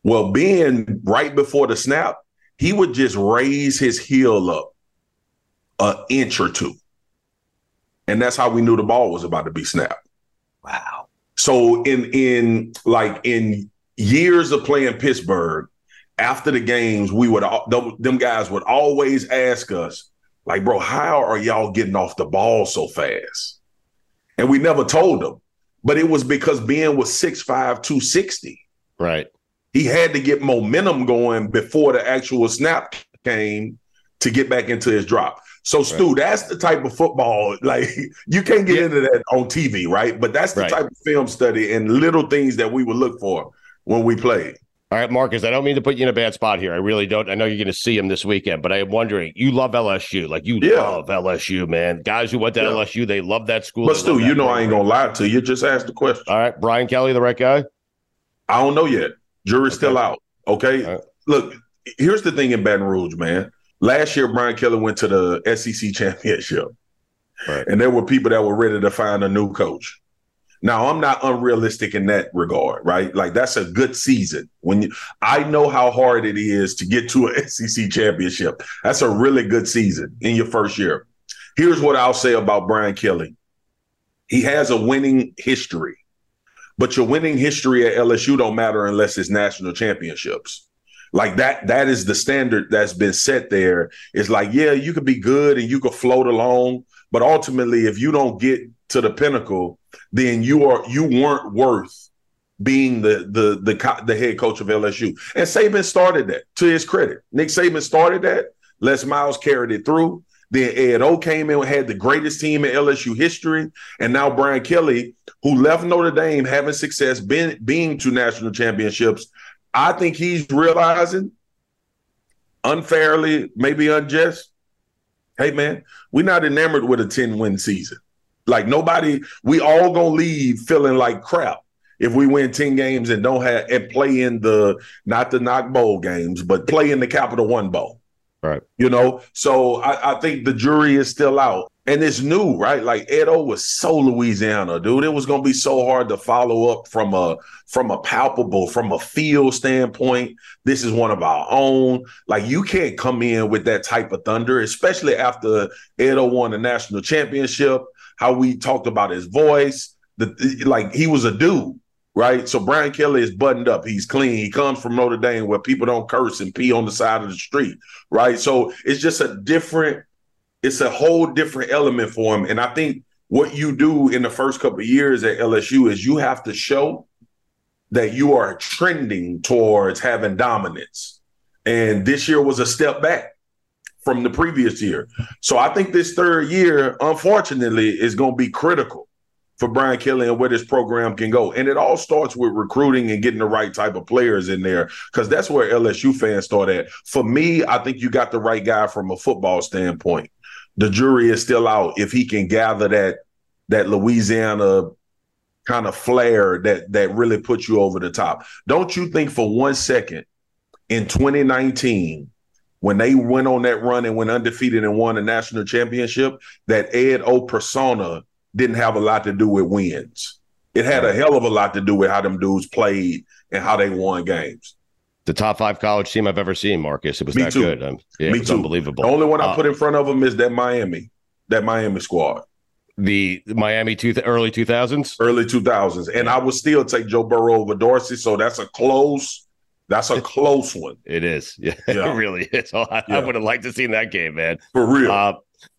Well, Ben, right before the snap, he would just raise his heel up an inch or two. And that's how we knew the ball was about to be snapped. Wow. So in in like in years of playing Pittsburgh, after the games, we would them them guys would always ask us, like, bro, how are y'all getting off the ball so fast? And we never told them. But it was because Ben was 6'5, 260. Right. He had to get momentum going before the actual snap came to get back into his drop. So, Stu, that's the type of football, like you can't get into that on TV, right? But that's the Right. type of film study and little things that we would look for when we played. All right, Marcus, I don't mean to put you in a bad spot here. I really don't. I know you're going to see him this weekend, but I am wondering, you love LSU. Like, you Yeah. love LSU, man. Guys who went to Yeah. LSU, they love that school. But Stu, you know I ain't gonna lie to you. Just ask the question. All right, Brian Kelly, the right guy? I don't know yet. Jury's still out. Okay. Right. Look, here's the thing in Baton Rouge, man. Last year, Brian Kelly went to the SEC championship. Right. And there were people that were ready to find a new coach. Now, I'm not unrealistic in that regard, right? Like that's a good season. When you, I know how hard it is to get to a SEC championship. That's a really good season in your first year. Here's what I'll say about Brian Kelly. He has a winning history. But your winning history at LSU don't matter unless it's national championships. Like that, that is the standard that's been set there. It's like, yeah, you could be good and you could float along, but ultimately, if you don't get to the pinnacle, then you are you weren't worth being the the the the head coach of LSU. And Saban started that to his credit. Nick Saban started that. Les Miles carried it through. Then Ed O came in had the greatest team in LSU history. And now Brian Kelly, who left Notre Dame having success, been, being to national championships. I think he's realizing unfairly, maybe unjust. Hey man, we're not enamored with a 10 win season. Like nobody, we all gonna leave feeling like crap if we win 10 games and don't have and play in the not the knock bowl games, but play in the Capital One Bowl. Right. You know, so I, I think the jury is still out. And it's new, right? Like Edo was so Louisiana, dude. It was gonna be so hard to follow up from a from a palpable, from a feel standpoint. This is one of our own. Like you can't come in with that type of thunder, especially after Edo won the national championship. How we talked about his voice, the like he was a dude right? So Brian Kelly is buttoned up. He's clean. He comes from Notre Dame where people don't curse and pee on the side of the street, right? So it's just a different, it's a whole different element for him. And I think what you do in the first couple years at LSU is you have to show that you are trending towards having dominance. And this year was a step back from the previous year. So I think this third year, unfortunately, is going to be critical for Brian Kelly and where this program can go. And it all starts with recruiting and getting the right type of players in there because that's where LSU fans start at. For me, I think you got the right guy from a football standpoint. The jury is still out if he can gather that that Louisiana kind of flair that that really puts you over the top. Don't you think for one second in 2019 when they went on that run and went undefeated and won a national championship that Ed O persona didn't have a lot to do with wins. It had a hell of a lot to do with how them dudes played and how they won games. The top five college team I've ever seen, Marcus. It was Me that too. good. Um, yeah, Me it was too. unbelievable. The only one I Uh, put in front of them is that Miami, that Miami squad, the Miami two early two thousands. early 2000s. And I would still take Joe Burrow over Dorsey. So that's a close, that's a close one It is. Yeah, Yeah. it really is. I, I would have liked to seen that game, man. for real. Uh,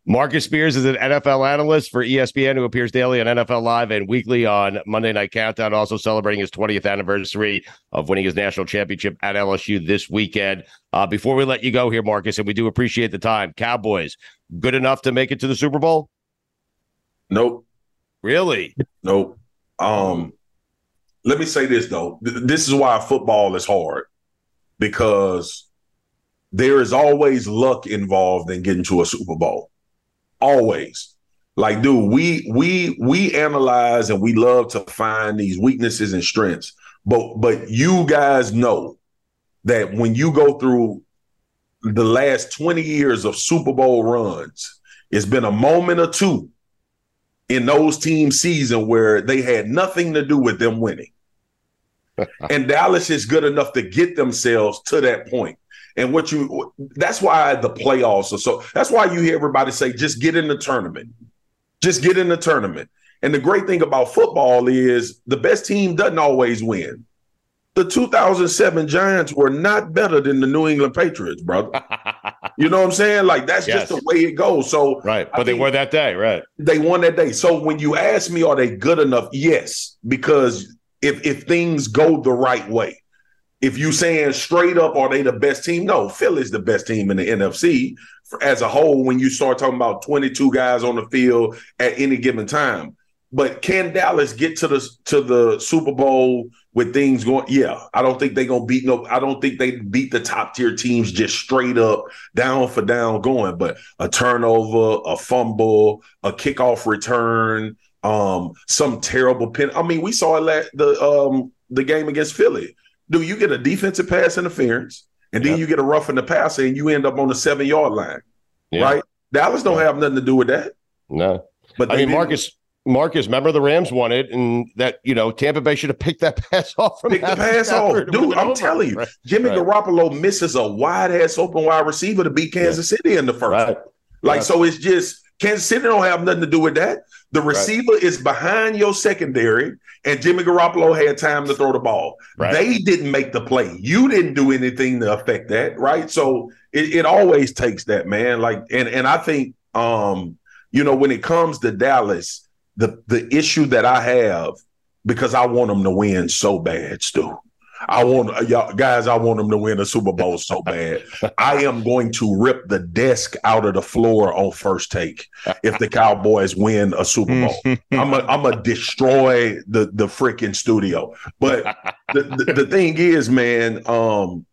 Marcus Spears is an NFL analyst for ESPN who appears daily on NFL Live and weekly on Monday Night Countdown, also celebrating his 20th anniversary of winning his national championship at LSU this weekend. Uh, before we let you go here, Marcus, and we do appreciate the time, Cowboys, good enough to make it to the Super Bowl? nope. Really? Nope. Um, let me say this though. Th- this is why football is hard because there is always luck involved in getting to a Super Bowl. Always. Like, dude, we we we analyze and we love to find these weaknesses and strengths. But but you guys know that when you go through the last 20 years of Super Bowl runs, it's been a moment or two in those team season where they had nothing to do with them winning. and Dallas is good enough to get themselves to that point. And what you that's why the playoffs are so that's why you hear everybody say just get in the tournament. Just get in the tournament. And the great thing about football is the best team doesn't always win. The 2007 Giants were not better than the New England Patriots, brother. You know what I'm saying? Like that's Yes. just the way it goes. So Right. I But they think- were that day, right? they won that day. So when you ask me, are they good enough? Yes, because if if things go the right way, if you saying straight up, are they the best team? No, Philly's the best team in the NFC as a whole. When you start talking about twenty two guys on the field at any given time, but can Dallas get to the to the Super Bowl with things going? Yeah, I don't think they're gonna beat no. I don't think they beat the top tier teams just straight up down for down going. But a turnover, a fumble, a kickoff return, um, some terrible pin. I mean, we saw it la- the um the game against Philly. Do you get a defensive pass interference, and then you get a rough in the passer, and you end up on the seven yard line, Yeah. right? Dallas don't have nothing to do with that. No. But I mean, didn't. Marcus, Marcus, remember the Rams won it, and that you know Tampa Bay should have picked that pass off from Pick the pass off, dude. I'm over. telling you, Right. Jimmy Right. Garoppolo misses a wide ass open wide receiver to beat Kansas City in the first. Right. Like, Yeah. so it's just Kansas City don't have nothing to do with that. The receiver is behind your secondary, and Jimmy Garoppolo had time to throw the ball. Right. They didn't make the play. You didn't do anything to affect that, right? So it, it always takes that, man. Like, and and I think, um, you know, when it comes to Dallas, the the issue that I have because I want them to win so bad, Stu. I want y'all guys. I want them to win a Super Bowl so bad. I am going to rip the desk out of the floor on first take if the Cowboys win a Super Bowl. I'm a, I'm gonna destroy the the freaking studio. But the, the, the thing is, man, um,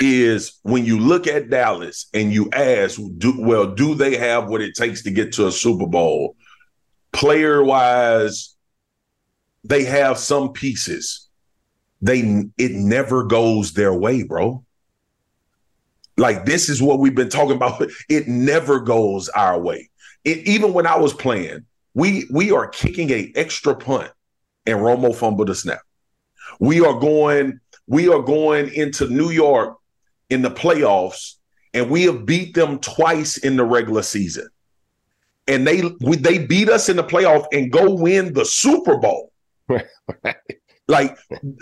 is when you look at Dallas and you ask, do, well, do they have what it takes to get to a Super Bowl? Player wise, they have some pieces. They it never goes their way, bro. Like this is what we've been talking about. It never goes our way. It, even when I was playing, we we are kicking a extra punt and Romo fumbled the snap. We are going we are going into New York in the playoffs and we have beat them twice in the regular season. And they we, they beat us in the playoff and go win the Super Bowl. Like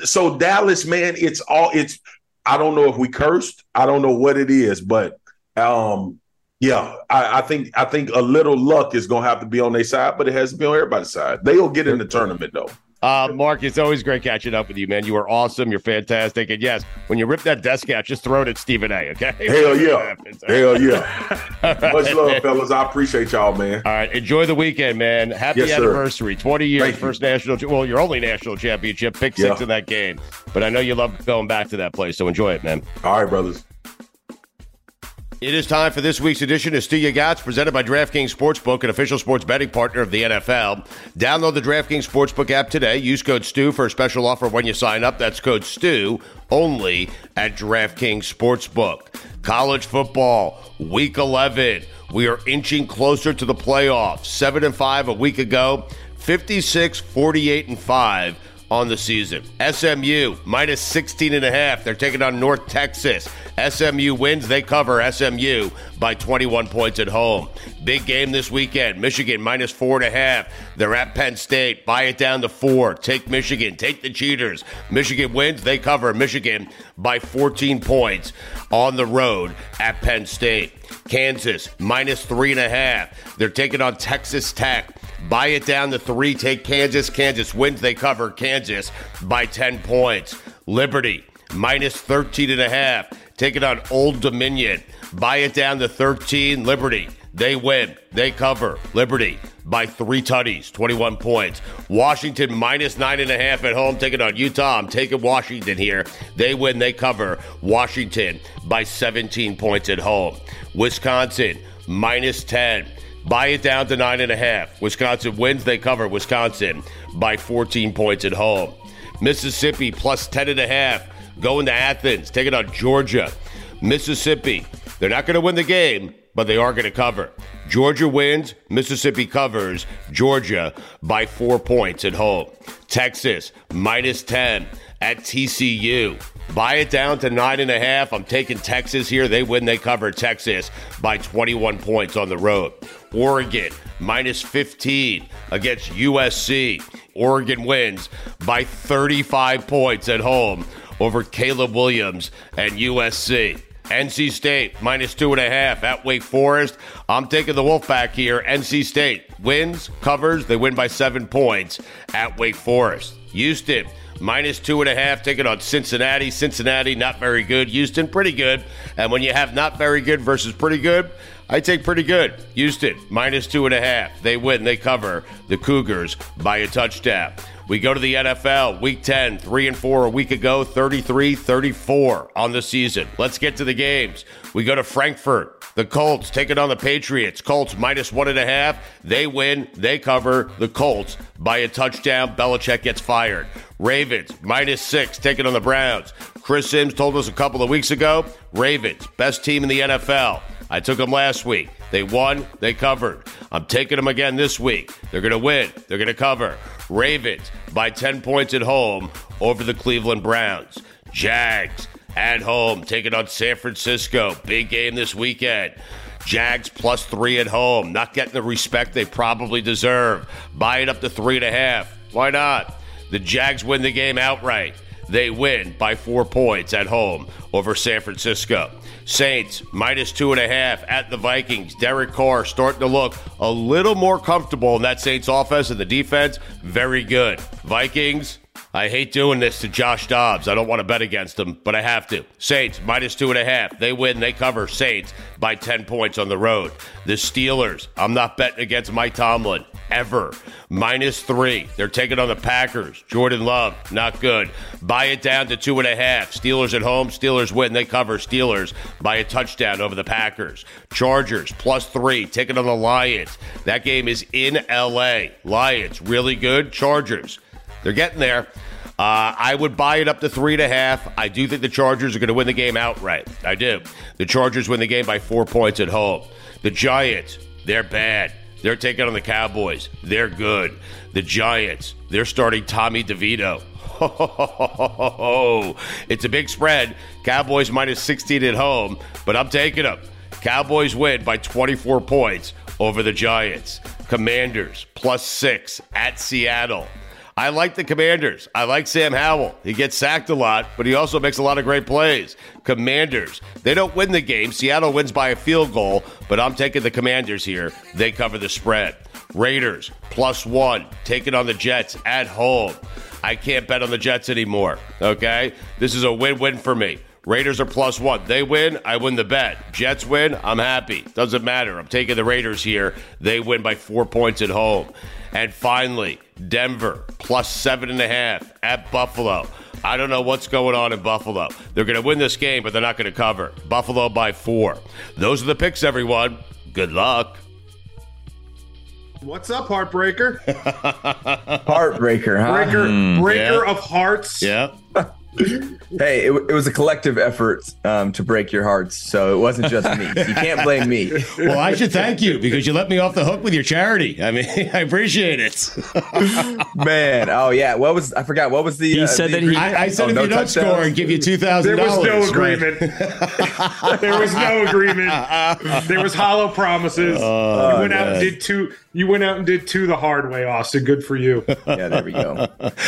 so Dallas man, it's all it's I don't know if we cursed. I don't know what it is, but um yeah, I, I, think I think a little luck is gonna have to be on their side, but it has to be on everybody's side. They'll get in the tournament though. Uh, Mark, it's always great catching up with you, man. You are awesome. You're fantastic. And yes, when you rip that desk out, just throw it at Stephen A. Okay? Hell yeah. Hell yeah. Much love, fellas. I appreciate y'all, man. All right. Enjoy the weekend, man. Happy Yes, sir. anniversary. 20 years, Thank you. first national, well, your only national championship. Pick six Yeah. in that game. But I know you love going back to that place, so enjoy it, man. All right, brothers. It is time for this week's edition of Stu Gots, presented by DraftKings Sportsbook, an official sports betting partner of the NFL. Download the DraftKings Sportsbook app today. Use code STU for a special offer when you sign up. That's code STU only at DraftKings Sportsbook. College football, week 11. We are inching closer to the playoffs. 7 and 5 a week ago, 56, 48 and 5 on the season. SMU minus 16 and a half. They're taking on North Texas. SMU wins. They cover SMU by 21 points at home. Big game this weekend. Michigan minus four and a half. They're at Penn State. Buy it down to four. Take Michigan. Take the cheaters. Michigan wins. They cover Michigan by 14 points on the road at Penn State. Kansas minus three and a half. They're taking on Texas Tech. Buy it down to three. Take Kansas. Kansas wins. They cover Kansas by 10 points. Liberty minus 13 and a half. Take it on Old Dominion. Buy it down to 13. Liberty. They win. They cover. Liberty by three tutties, 21 points. Washington minus nine and a half at home. Take it on Utah. I'm taking Washington here. They win. They cover. Washington by 17 points at home. Wisconsin minus 10. Buy it down to nine and a half. Wisconsin wins. They cover Wisconsin by 14 points at home. Mississippi plus 10 and a half. Going to Athens. Taking on Georgia. Mississippi. They're not going to win the game, but they are going to cover. Georgia wins. Mississippi covers. Georgia by four points at home. Texas minus 10 at TCU. Buy it down to nine and a half. I'm taking Texas here. They win. They cover Texas by 21 points on the road. Oregon minus 15 against USC. Oregon wins by 35 points at home over Caleb Williams and USC. NC State minus two and a half at Wake Forest. I'm taking the Wolfpack here. NC State wins, covers. They win by seven points at Wake Forest. Houston minus two and a half, taking on Cincinnati. Cincinnati not very good. Houston pretty good. And when you have not very good versus pretty good, I take pretty good. Houston minus two and a half. They win. They cover the Cougars by a touchdown. We go to the NFL, week 10, 3 and 4 a week ago, 33 34 on the season. Let's get to the games. We go to Frankfurt. The Colts taking on the Patriots. Colts minus one and a half. They win. They cover the Colts by a touchdown. Belichick gets fired. Ravens minus six taking on the Browns. Chris Simms told us a couple of weeks ago Ravens, best team in the NFL. I took them last week. They won, they covered. I'm taking them again this week. They're going to win, they're going to cover. Ravens by 10 points at home over the Cleveland Browns. Jags at home taking on San Francisco. Big game this weekend. Jags plus three at home. Not getting the respect they probably deserve. Buy it up to three and a half. Why not? The Jags win the game outright. They win by four points at home over San Francisco. Saints minus two and a half at the Vikings. Derek Carr starting to look a little more comfortable in that Saints offense and the defense. Very good. Vikings, I hate doing this to Josh Dobbs. I don't want to bet against him, but I have to. Saints minus two and a half. They win. They cover Saints by 10 points on the road. The Steelers, I'm not betting against Mike Tomlin ever. Minus three. They're taking on the Packers. Jordan Love, not good. Buy it down to two and a half. Steelers at home. Steelers win. They cover Steelers by a touchdown over the Packers. Chargers, plus three. Taking on the Lions. That game is in LA. Lions, really good. Chargers. They're getting there. Uh, I would buy it up to three and a half. I do think the Chargers are going to win the game outright. I do. The Chargers win the game by four points at home. The Giants, they're bad. They're taking on the Cowboys. They're good. The Giants, they're starting Tommy DeVito. it's a big spread. Cowboys minus 16 at home, but I'm taking them. Cowboys win by 24 points over the Giants. Commanders plus six at Seattle. I like the Commanders. I like Sam Howell. He gets sacked a lot, but he also makes a lot of great plays. Commanders. They don't win the game. Seattle wins by a field goal, but I'm taking the Commanders here. They cover the spread. Raiders plus one, taking on the Jets at home. I can't bet on the Jets anymore. Okay? This is a win win for me. Raiders are plus one. They win, I win the bet. Jets win, I'm happy. Doesn't matter. I'm taking the Raiders here. They win by four points at home. And finally, Denver plus seven and a half at Buffalo. I don't know what's going on in Buffalo. They're going to win this game, but they're not going to cover. Buffalo by four. Those are the picks, everyone. Good luck. What's up, Heartbreaker? Heartbreaker, huh? Breaker, Mm, breaker yeah. of hearts. Yeah. hey, it, it was a collective effort um, to break your hearts, so it wasn't just me. You can't blame me. Well, I should thank you because you let me off the hook with your charity. I mean, I appreciate it. Man, oh yeah, what was I forgot? What was the? He uh, said the that he- I- I said Oh, if no you don't touchdowns? score, I'd give you $2,000. There was no agreement. there was no agreement. There was hollow promises. Oh, you went out and did two. You went out and did two the hard way, Austin. Good for you. Yeah, there we go.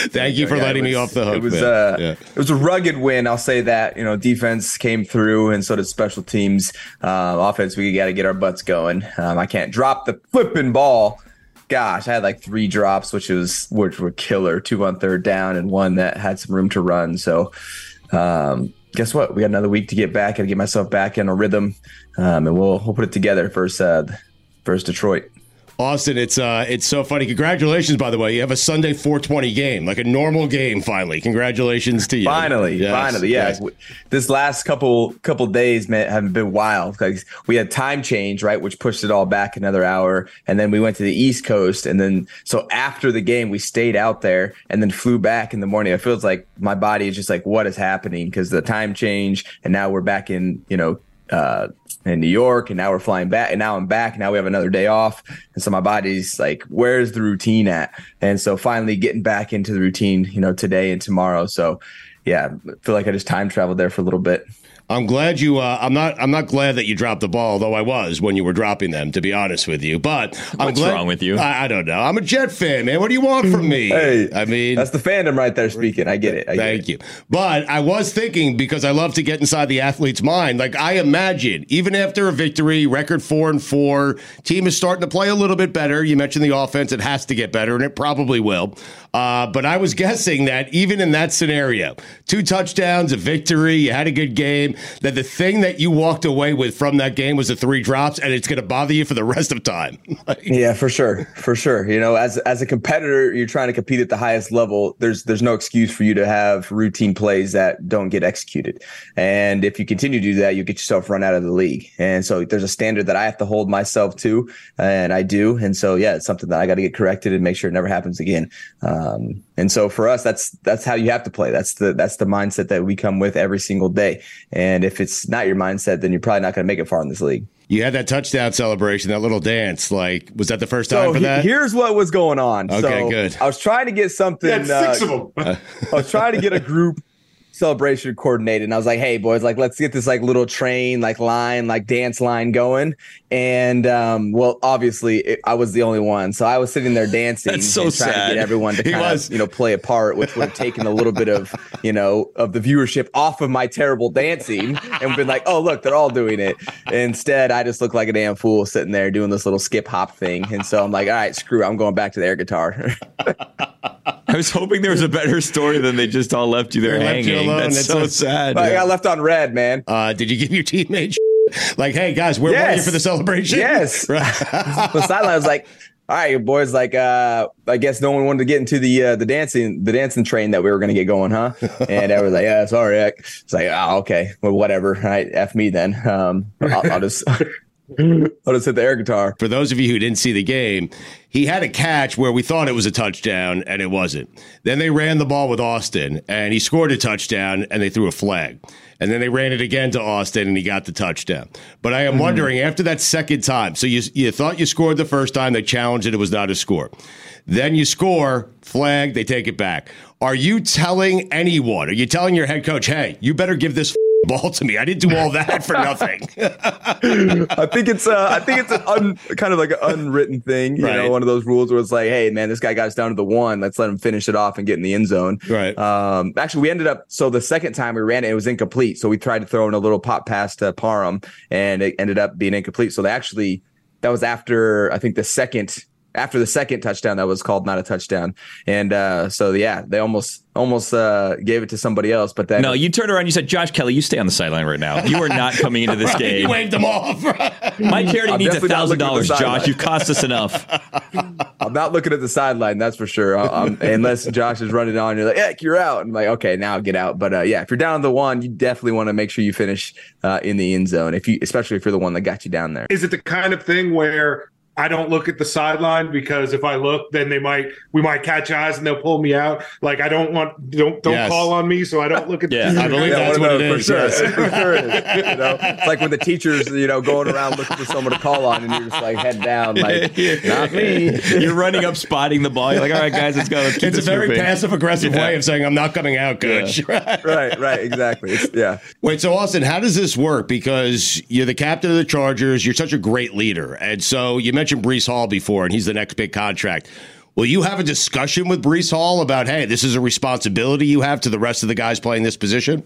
Thank you for Yeah, letting it me off the hook. It was man. uh, Yeah. It was a rugged win. I'll say that. You know, defense came through, and so did special teams. Uh, offense, we got to get our butts going. Um, I can't drop the flipping ball. Gosh, I had like three drops, which was which were killer. Two on third down, and one that had some room to run. So, um, guess what? We got another week to get back. To get myself back in a rhythm, um, and we'll we'll put it together versus uh, versus Detroit. Austin, it's uh, it's so funny. Congratulations, by the way. You have a Sunday 420 game, like a normal game. Finally, congratulations to you. Finally, Yes, finally, yeah. yes. This last couple couple days man, have been wild. Like we had time change, right, which pushed it all back another hour, and then we went to the East Coast, and then so after the game we stayed out there, and then flew back in the morning. It feels like my body is just like, what is happening? Because the time change, and now we're back in, you know. Uh, in New York, and now we're flying back, and now I'm back. And now we have another day off, and so my body's like, "Where's the routine at?" And so finally getting back into the routine, you know, today and tomorrow. So yeah, I feel like I just time traveled there for a little bit. I'm glad you. Uh, I'm not. I'm not glad that you dropped the ball, though I was when you were dropping them. To be honest with you, but I'm What's glad, wrong with you? I, I don't know. I'm a Jet fan, man. What do you want from me? Hey, I mean, That's the fandom right there speaking. I get it. I get Thank it. you. But I was thinking because I love to get inside the athlete's mind. Like I imagine, even after a victory, record four and four, team is starting to play a little bit better. You mentioned the offense; it has to get better, and it probably will. Uh, but I was guessing that even in that scenario, two touchdowns, a victory, you had a good game. That the thing that you walked away with from that game was the three drops, and it's going to bother you for the rest of time. Yeah, for sure, for sure. You know, as as a competitor, you're trying to compete at the highest level. There's there's no excuse for you to have routine plays that don't get executed. And if you continue to do that, you get yourself run out of the league. And so there's a standard that I have to hold myself to, and I do. And so yeah, it's something that I got to get corrected and make sure it never happens again. Um, and so for us, that's that's how you have to play. That's the that's the mindset that we come with every single day. And if it's not your mindset, then you're probably not going to make it far in this league. you had that touchdown celebration, that little dance. Like, was that the first time So for he- that? here's what was going on. Okay, so good. I was trying to get something. He had six uh, of them. I was trying to get a group celebration coordinated, and I was like, "Hey, boys, like let's get this like little train, like line, like dance line going." And um, well, obviously, it, I was the only one, so I was sitting there dancing That's so and trying to sad. get everyone to kind of you know play a part, which would have taken a little bit of you know of the viewership off of my terrible dancing, and been like, "Oh, look, they're all doing it." Instead, I just look like a damn fool sitting there doing this little skip hop thing, and so I'm like, "All right, screw, it, I'm going back to the air guitar." I was hoping there was a better story than they just all left you there They left you hanging. alone. That's, That's so what's- sad. But I got left on read, man. Uh, did you give your teammates like, hey guys, we're Yes. ready for the celebration? Yes. Right. the sideline was like, "All right, your boys." Like, uh, I guess no one wanted to get into the uh, the dancing the dancing train that we were going to get going, huh? And I was like, "Yeah, sorry." It's like, "Oh, okay, well, whatever. All right, f me then. Um, I'll, I'll just I'll just hit the air guitar." For those of you who didn't see the game, he had a catch where we thought it was a touchdown and it wasn't. Then they ran the ball with Austin and he scored a touchdown and they threw a flag. And then they ran it again to Austin and he got the touchdown. But I am mm-hmm. wondering after that second time, so you you thought you scored the first time, they challenged it, it was not a score. Then you score, flag, they take it back. Are you telling anyone? Are you telling your head coach, hey, you better give this ball to me? I didn't do all that for nothing. I think it's uh, I think it's an un, kind of like an unwritten thing, you Right. know, one of those rules where it's like, hey, man, this guy got us down to the one. Let's let him finish it off and get in the end zone. Right. Um, actually, we ended up so the second time we ran it, it was incomplete. So we tried to throw in a little pop pass to Parham, and it ended up being incomplete. So they actually that was after I think the second after the second touchdown that was called not a touchdown, and uh, so yeah, they almost almost uh, gave it to somebody else, but then No, you turned around. You said, "Josh Kelley, you stay on the sideline right now. You are not coming into this you game. waved them off. My charity I'm needs a thousand dollars Josh. You've cost us enough." I'm not looking at the sideline, that's for sure. I- I'm- unless Josh is running on, you're like, "Heck, you're out." I'm like, "Okay, now get out." But uh, yeah, if you're down the one, you definitely want to make sure you finish uh, in the end zone. If you, especially if you're the one that got you down there. Is it the kind of thing where I don't look at the sideline because if I look, then they might we might catch eyes and they'll pull me out. Like I don't want don't don't Yes. call on me, so I don't look at. Yeah, the I believe Yeah, that's one what of it those. For sure, yes. for sure it is. You know, it's like when the teachers, you know, going around looking for someone to call on, and you're just like head down, like not me. You're running up, spotting the ball. You're like, "All right, guys, let's go. Let's It's a very passive aggressive Yeah. way of saying I'm not coming out, coach. right, right, exactly. It's, yeah. Wait, so Austin, how does this work? Because you're the captain of the Chargers, you're such a great leader. And so you mentioned Breece Hall before, and he's the next big contract. Will you have a discussion with Breece Hall about, hey, this is a responsibility you have to the rest of the guys playing this position?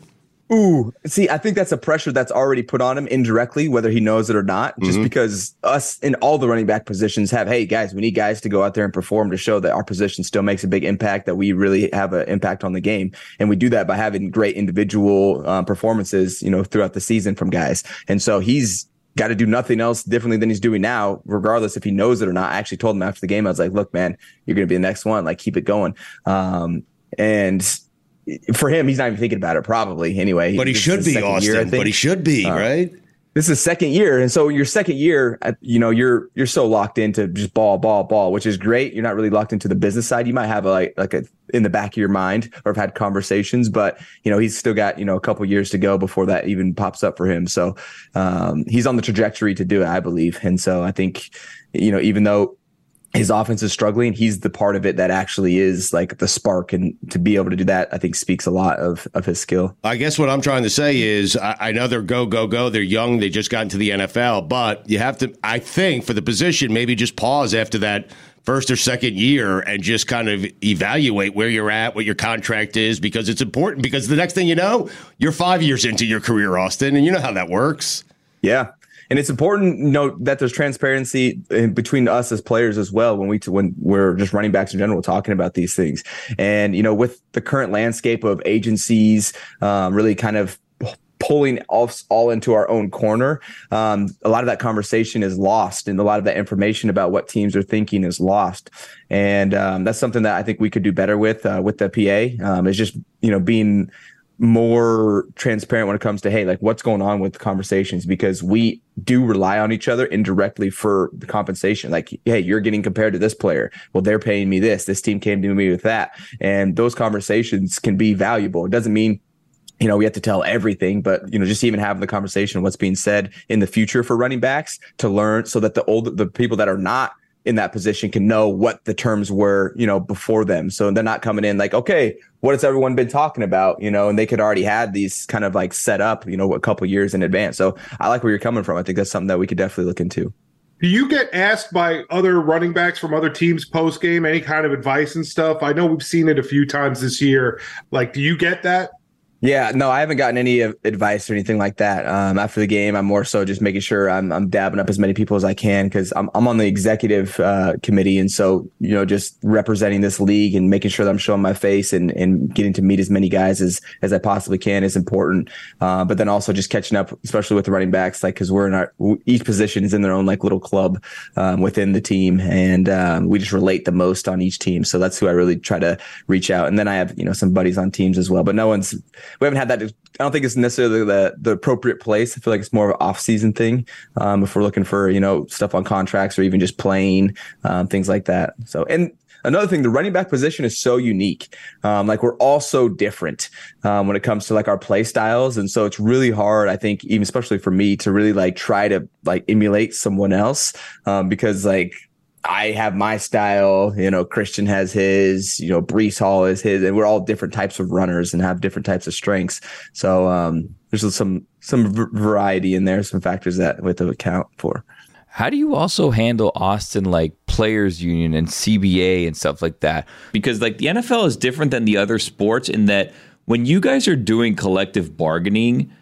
Ooh, see, I think that's a pressure that's already put on him indirectly, whether he knows it or not, just because us in all the running back positions have, hey, guys, we need guys to go out there and perform to show that our position still makes a big impact, that we really have an impact on the game. And we do that by having great individual um, performances, you know, throughout the season from guys. And so he's got to do nothing else differently than he's doing now, regardless if he knows it or not. I actually told him after the game, I was like, look, man, you're going to be the next one. Like, keep it going. Um, and for him, he's not even thinking about it, probably anyway. But he should be, Austin. year, but he should be, Uh, right? This is second year, and so your second year, uh, you know, you're you're so locked into just ball, ball, ball, which is great. You're not really locked into the business side. You might have a, like like a in the back of your mind, or have had conversations, but you know, he's still got you know a couple years to go before that even pops up for him. So um, he's on the trajectory to do it, I believe, and so I think you know, even though his offense is struggling, he's the part of it that actually is like the spark, and to be able to do that, I think speaks a lot of of his skill. I guess what I'm trying to say is I, I know they're go, go, go. They're young. They just got into the NFL, but you have to, I think, for the position, maybe just pause after that first or second year and just kind of evaluate where you're at, what your contract is, because it's important. Because the next thing you know, you're five years into your career, Austin, and you know how that works. Yeah. And it's important note that there's transparency in between us as players as well when we when we're just running backs in general talking about these things. And you know, with the current landscape of agencies, um, really kind of pulling us all into our own corner, um, a lot of that conversation is lost, and a lot of that information about what teams are thinking is lost. And um, that's something that I think we could do better with uh, with the PA. Um, is just you know being more transparent when it comes to hey like what's going on with conversations? Because we do rely on each other indirectly for the compensation. Like hey you're getting compared to this player. Well they're paying me this. This team came to me with that. And those conversations can be valuable. It doesn't mean you know, we have to tell everything, but you know, just even having the conversation, what's being said in the future for running backs to learn so that the old, the people that are not in that position can know what the terms were, you know, before them. So they're not coming in like, okay, what has everyone been talking about? You know, and they could already had these kind of like set up, you know, a couple years in advance. So I like where you're coming from. I think that's something that we could definitely look into. Do you get asked by other running backs from other teams post game any kind of advice and stuff? I know we've seen it a few times this year. Like, do you get that? Yeah, no, I haven't gotten any advice or anything like that. Um, after the game, I'm more so just making sure I'm, I'm dabbing up as many people as I can because I'm, I'm on the executive uh, committee. And so, you know, just representing this league and making sure that I'm showing my face and, and getting to meet as many guys as, as I possibly can is important. Uh, but then also just catching up, especially with the running backs, like, cause we're in our, each position is in their own like little club um, within the team. And um, we just relate the most on each team. So that's who I really try to reach out. And then I have, you know, some buddies on teams as well, but no one's, we haven't had that. I don't think it's necessarily the the appropriate place. I feel like it's more of an off season thing. Um, if we're looking for you know stuff on contracts or even just playing um, things like that. So and another thing, the running back position is so unique. Um, like we're all so different um, when it comes to like our play styles, and so it's really hard. I think even especially for me to really like try to like emulate someone else um, because like I have my style, you know, Christian has his, you know, Breece Hall is his, and we're all different types of runners and have different types of strengths. So um, there's some some variety in there, some factors that we have to account for. How do you also handle Austin like players union and CBA and stuff like that? Because like the NFL is different than the other sports in that when you guys are doing collective bargaining,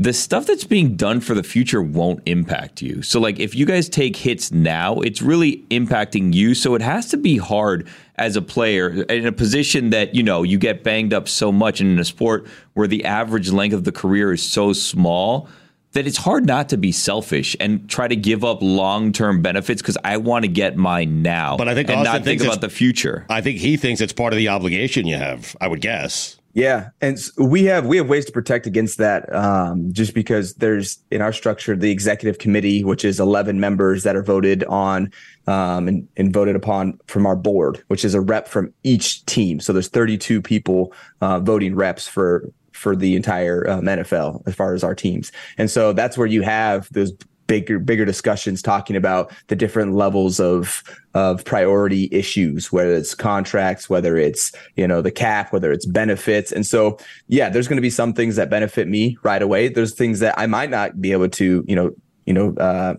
the stuff that's being done for the future won't impact you. So, like, if you guys take hits now, it's really impacting you. So, it has to be hard as a player in a position that, you know, you get banged up so much and in a sport where the average length of the career is so small that it's hard not to be selfish and try to give up long term benefits because I want to get mine now. But I think and Austin not think about the future. I think he thinks it's part of the obligation you have, I would guess. Yeah, and we have we have ways to protect against that. Um, just because there's in our structure the executive committee, which is 11 members that are voted on um, and, and voted upon from our board, which is a rep from each team. So there's 32 people uh, voting reps for for the entire um, NFL as far as our teams, and so that's where you have those bigger bigger discussions talking about the different levels of of priority issues whether it's contracts whether it's you know the cap whether it's benefits. And so yeah there's going to be some things that benefit me right away. There's things that i might not be able to you know you know uh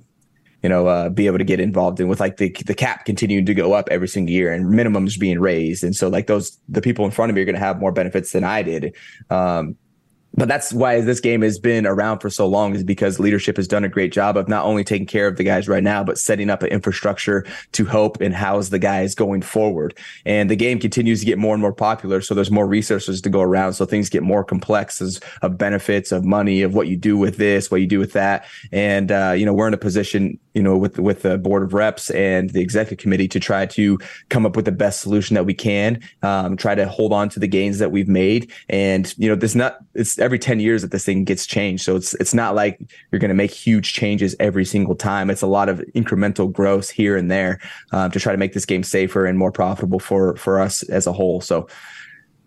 you know, uh, be able to get involved in with like the the cap continuing to go up every single year and minimums being raised, and so like those the people in front of me are going to have more benefits than I did. Um, but that's why this game has been around for so long is because leadership has done a great job of not only taking care of the guys right now, but setting up an infrastructure to help and house the guys going forward. And the game continues to get more and more popular. So there's more resources to go around. So things get more complex as of benefits of money, of what you do with this, what you do with that. And, uh, you know, we're in a position, you know, with, with the board of reps and the executive committee to try to come up with the best solution that we can, um, try to hold on to the gains that we've made. And, you know, this not, it's, every 10 years that this thing gets changed. So it's it's not like you're going to make huge changes every single time. It's a lot of incremental growth here and there um, to try to make this game safer and more profitable for for us as a whole. So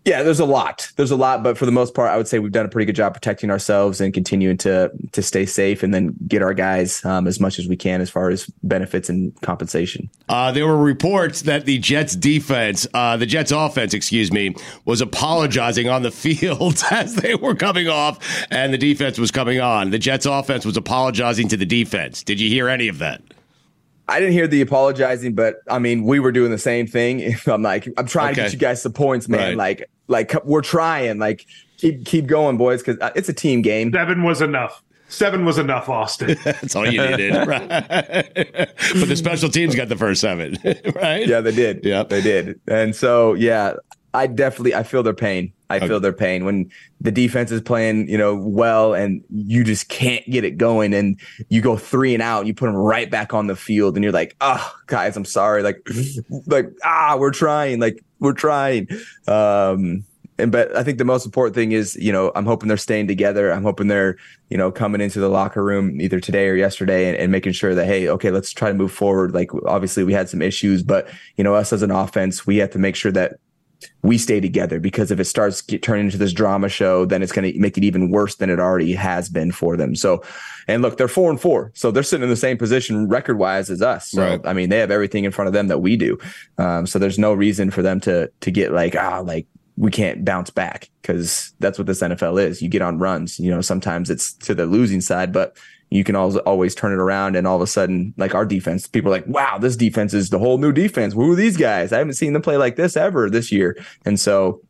yeah, there's a lot. There's a lot, but for the most part, I would say we've done a pretty good job protecting ourselves and continuing to to stay safe, and then get our guys um, as much as we can as far as benefits and compensation. Uh, there were reports that the Jets defense, uh, the Jets offense, excuse me, was apologizing on the field as they were coming off, and the defense was coming on. The Jets offense was apologizing to the defense. Did you hear any of that? I didn't hear the apologizing, but I mean, we were doing the same thing. I'm like, I'm trying okay. to get you guys some points, man. Right. Like, like we're trying. Like, keep keep going, boys, because uh, it's a team game. Seven was enough. Seven was enough, Austin. That's all you needed, right? but the special teams got the first seven, right? Yeah, they did. Yeah, they did. And so, yeah, I definitely I feel their pain. I okay. feel their pain when the defense is playing, you know, well, and you just can't get it going, and you go three and out, and you put them right back on the field, and you're like, oh, guys, I'm sorry, like, like ah, we're trying, like we're trying. Um, and but I think the most important thing is, you know, I'm hoping they're staying together. I'm hoping they're, you know, coming into the locker room either today or yesterday and, and, making sure that, hey, okay, let's try to move forward. Like obviously we had some issues, but you know, us as an offense, we have to make sure that we stay together because if it starts get, turning into this drama show, then it's going to make it even worse than it already has been for them. So, and look, they're four and four, so they're sitting in the same position record wise as us. So, right. I mean, they have everything in front of them that we do. Um, so there's no reason for them to to get like ah like we can't bounce back because that's what this NFL is. You get on runs. You know, sometimes it's to the losing side, but you can always always turn it around and all of a sudden like our defense people are like wow this defense is the whole new defense. Who are these guys? I haven't seen them play like this ever this year. And so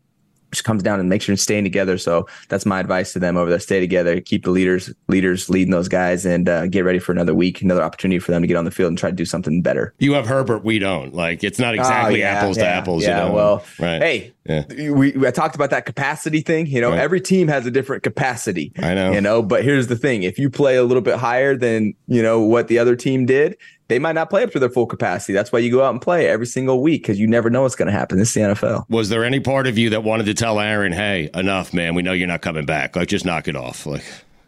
just comes down and makes sure you're staying together. So that's my advice to them over there. Stay together, keep the leaders leaders leading those guys, and uh, get ready for another week, another opportunity for them to get on the field and try to do something better. You have Herbert, we don't. Like it's not exactly Oh, yeah, apples to apples. Yeah, you know? well, right. hey, Yeah. we, we I talked about that capacity thing. You know, Right. every team has a different capacity. I know. You know, but here's the thing: if you play a little bit higher than you know what the other team did, they might not play up to their full capacity. That's why you go out and play every single week because you never know what's going to happen. This is the NFL. Was there any part of you that wanted to tell Aaron, "Hey, enough, man. We know you're not coming back. Like, just knock it off." Like,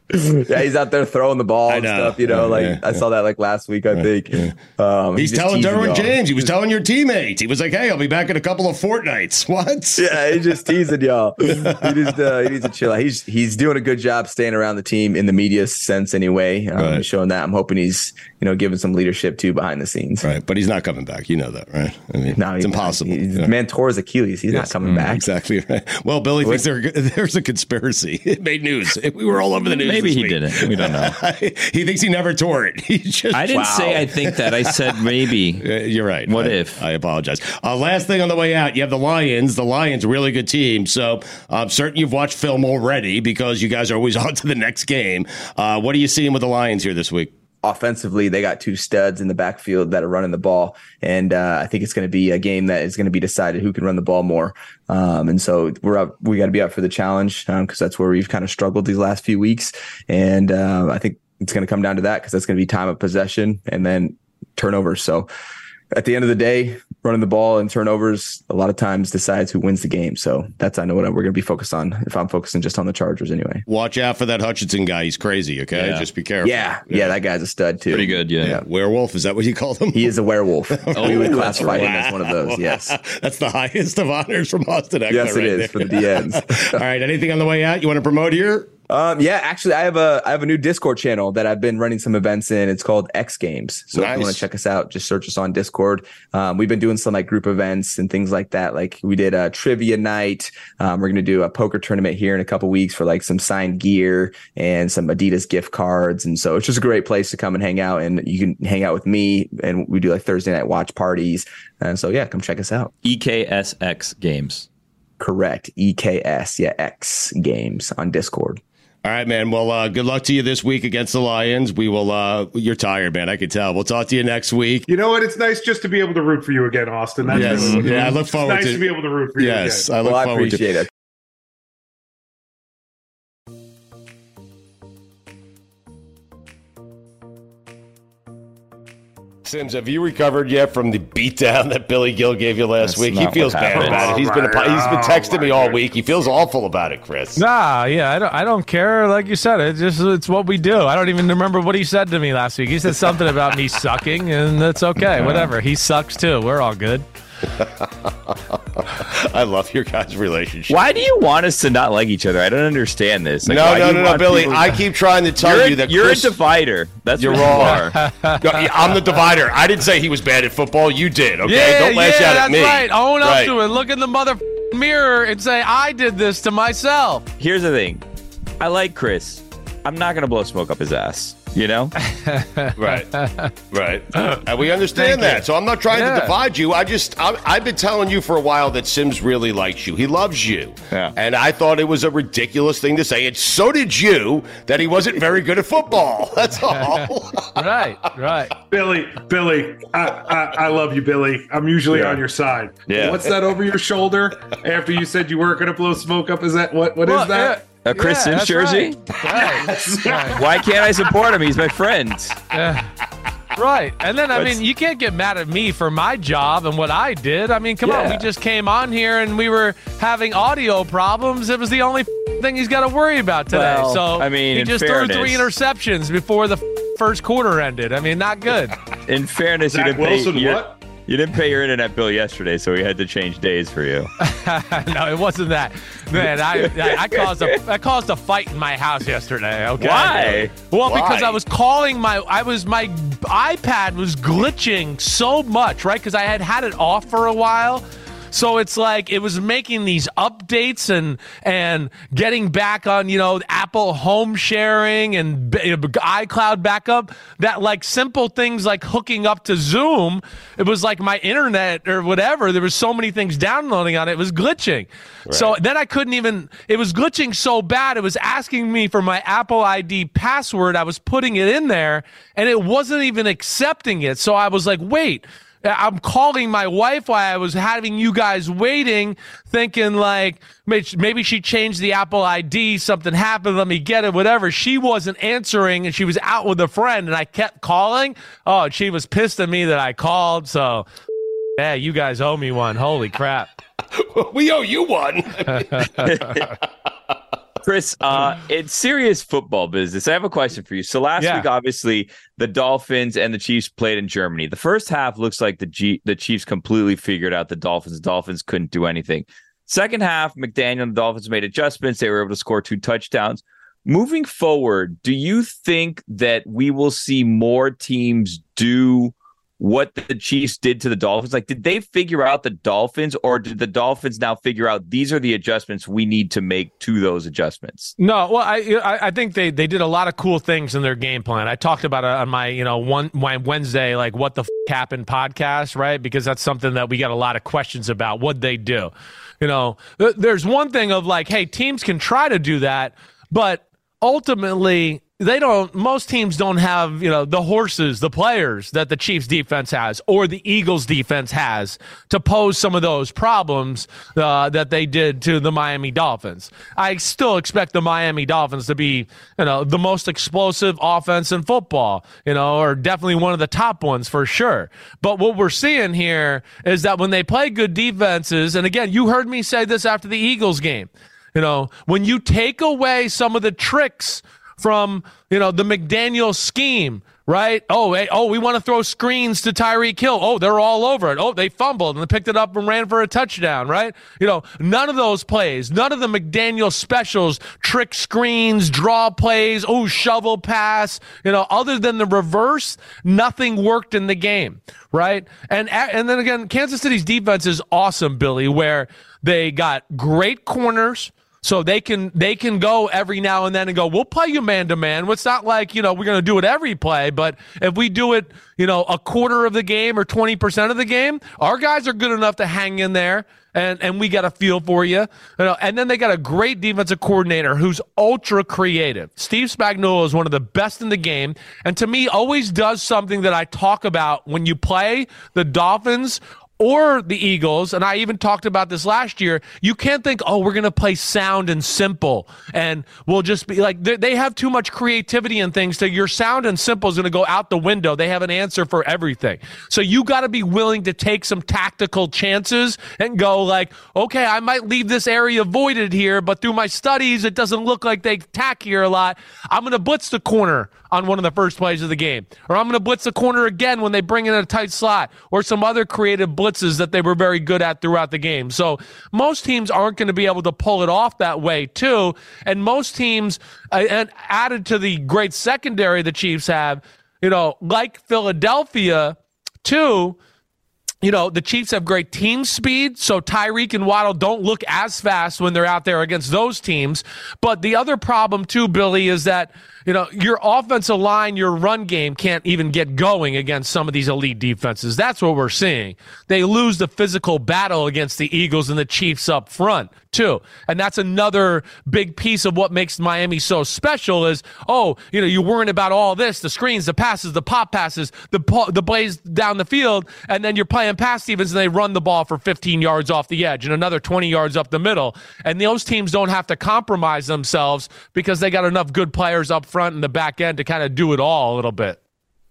yeah, he's out there throwing the ball and stuff. You know, Yeah, like yeah, I saw that like last week. I think um, he's telling Derwin. James. He was telling your teammates. He was like, "Hey, I'll be back in a couple of fortnights." What? Yeah, he's just teasing y'all. He just uh, he needs to chill. out. He's he's doing a good job staying around the team in the media sense anyway. Um, Right. Showing that, I'm hoping he's you know giving some leadership too behind the scenes. Right, but he's not coming back. You know that, right? I mean, No, it's impossible. He's, Yeah. Man tore his Achilles. He's Yes. not coming Mm, back. Exactly right. Well, Billy thinks there, there's a conspiracy. It made news. We were all over the news. Maybe he week. didn't. We don't know. he thinks he never tore it. He just. I didn't say I think that. I said maybe. Uh, You're right. What I- if? I apologize. Uh, last thing on the way out, you have the Lions. The Lions, really good team. So I'm certain you've watched film already because you guys are always on to the next game. Uh, what are you seeing with the Lions here this week? Offensively, they got two studs in the backfield that are running the ball, and uh, I think it's going to be a game that is going to be decided who can run the ball more. Um, and so we're up, we got to be up for the challenge because that's where we've kind of struggled these last few weeks, and uh, I think it's going to come down to that because that's going to be time of possession and then turnovers. So at the end of the day, running the ball and turnovers a lot of times decides who wins the game. So that's I know what we're going to be focused on if I'm focusing just on the Chargers anyway. Watch out for that Hutchinson guy. He's crazy. Okay, Yeah. just be careful. Yeah, yeah, that guy's a stud too. Pretty good, yeah. Werewolf is that what you call them? He is a werewolf. oh, we would oh, classify him as one of those. Yes. That's the highest of honors from Austin Ekeler. Yes, it right is there. for the DNs. All right. Anything on the way out you want to promote here? Um, yeah, actually, I have a I have a new Discord channel that I've been running some events in. It's called X Games. So if you want to check us out, just search us on Discord. Um, we've been doing some like group events and things like that. Like we did a trivia night. Um, we're gonna do a poker tournament here in a couple weeks for like some signed gear and some Adidas gift cards. And so it's just a great place to come and hang out. And you can hang out with me. And we do like Thursday night watch parties. And so yeah, come check us out. EKSX games. Correct. EKS. Yeah, X Games on Discord. All right, man. Well, uh, good luck to you this week against the Lions. We will. Uh, you're tired, man. I can tell. We'll talk to you next week. You know what? It's nice just to be able to root for you again, Austin. That's Yes. really Yeah, I is. look It's forward nice to- to, be able to root for you Yes, again. I look Well, I forward to. appreciate it. Simms, have you recovered yet from the beatdown that Billy Gil gave you last That's week? He feels bad happened. about it. He's been Oh, he's been my- texting me oh, all week. He feels awful about it, Chris. Nah, yeah, I don't. I don't care. Like you said, it's just it's what we do. I don't even remember what he said to me last week. He said something about me sucking, and that's okay. Whatever. He sucks too. We're all good. I love your guys' relationship. Why do you want us to not like each other? I don't understand this. Like, no, no, no, no, Billy. people- I keep trying to tell you're you a, that you're Chris, a divider. That's You're what wrong. You are. No, I'm the divider. I didn't say he was bad at football. You did. Okay, yeah, don't lash yeah, out that's at me. That's right. Own up Right. to it. Look in the mother mirror and say I did this to myself. Here's the thing. I like Chris. I'm not gonna blow smoke up his ass. You know? Right, right. And we understand Thank that. you. So I'm not trying Yeah. to divide you. I just, I, I've been telling you for a while that Simms really likes you. He loves you. Yeah. And I thought it was a ridiculous thing to say. And so did you that he wasn't very good at football. That's all. right, right. Billy, Billy, I, I, I love you, Billy. I'm usually Yeah. on your side. Yeah. What's that over your shoulder after you said you weren't going to blow smoke up? Is that what? What is Well, that? A Chris yeah, Simms jersey? Right. Right. Why can't I support him? He's my friend. Yeah. Right. And then, I What's- mean, you can't get mad at me for my job and what I did. I mean, come on. We just came on here and we were having audio problems. It was the only thing he's got to worry about today. Well, so, I mean, he in just threw three interceptions before the first quarter ended. I mean, not good. In fairness, you Zach didn't Wilson, pay. You, what? You didn't pay your internet bill yesterday, so we had to change days for you. no, it wasn't that. Man, I, I, I caused a I caused a fight in my house yesterday. Okay. Why? Well, because I was calling my I was my iPad was glitching so much, right? Because I had had it off for a while. So it's like it was making these updates and and getting back on you know Apple Home sharing and iCloud backup. That like simple things like hooking up to Zoom. It was like my internet or whatever. There was so many things downloading on it. It was glitching. Right. So then I couldn't even. It was glitching so bad. It was asking me for my Apple ID password. I was putting it in there and it wasn't even accepting it. So I was like, wait. I'm calling my wife while I was having you guys waiting, thinking like maybe she changed the Apple ID, something happened, let me get it, whatever. She wasn't answering and she was out with a friend and I kept calling. Oh, she was pissed at me that I called. So, yeah, you guys owe me one. Holy crap. we owe you one. Chris, uh, it's serious football business. I have a question for you. So last yeah. week, obviously, the Dolphins and the Chiefs played in Germany. The first half looks like the G- the Chiefs completely figured out the Dolphins. The Dolphins couldn't do anything. Second half, McDaniel and the Dolphins made adjustments. They were able to score two touchdowns. Moving forward, do you think that we will see more teams do what the Chiefs did to the Dolphins? Like, did they figure out the Dolphins, or did the Dolphins now figure out these are the adjustments we need to make to those adjustments? No, well, I I think they they did a lot of cool things in their game plan. I talked about it on my you know one my Wednesday like what the f- happened podcast, right? Because that's something that we got a lot of questions about. What they do, you know? There's one thing of like, hey, teams can try to do that, but ultimately they don't most teams don't have you know the horses the players that the chiefs defense has or the eagles defense has to pose some of those problems uh, that they did to the miami dolphins. I still expect the miami dolphins to be you know the most explosive offense in football you know or definitely one of the top ones for sure. But what we're seeing here is that when they play good defenses and again you heard me say this after the eagles game you know when you take away some of the tricks from, you know, the McDaniel scheme, right? Oh, hey, oh, we want to throw screens to Tyreek Hill. Oh, they're all over it. Oh, they fumbled and they picked it up and ran for a touchdown, right? You know, none of those plays, none of the McDaniel specials, trick screens, draw plays, oh, shovel pass, you know, other than the reverse, nothing worked in the game, right? And and then again, Kansas City's defense is awesome, Billy, where they got great corners so they can they can go every now and then and go, we'll play you man to man. It's not like, you know, we're gonna do it every play, but if we do it, you know, a quarter of the game or twenty percent of the game, our guys are good enough to hang in there and and we got a feel for you. you know, and then they got a great defensive coordinator who's ultra creative. Steve Spagnuolo is one of the best in the game, and to me, always does something that I talk about when you play the Dolphins or the Eagles, and I even talked about this last year, you can't think, oh, we're going to play sound and simple and we'll just be like, they have too much creativity and things. So your sound and simple is going to go out the window. They have an answer for everything. So you got to be willing to take some tactical chances and go, like, okay, I might leave this area voided here, but through my studies, it doesn't look like they attack here a lot. I'm going to blitz the corner on one of the first plays of the game. Or I'm going to blitz the corner again when they bring in a tight slot or some other creative blitzes that they were very good at throughout the game. So most teams aren't going to be able to pull it off that way, too. And most teams, uh, and added to the great secondary the Chiefs have, you know, like Philadelphia, too you know, the Chiefs have great team speed, so Tyreek and Waddle don't look as fast when they're out there against those teams. But the other problem, too, Billy, is that you know, your offensive line, your run game can't even get going against some of these elite defenses. That's what we're seeing. They lose the physical battle against the Eagles and the Chiefs up front, too. And that's another big piece of what makes Miami so special is, oh, you know, you're worrying about all this, the screens, the passes, the pop passes, the the plays down the field, and then you're playing pass defense and they run the ball for 15 yards off the edge and another 20 yards up the middle. And those teams don't have to compromise themselves because they got enough good players up front front and the back end to kind of do it all a little bit.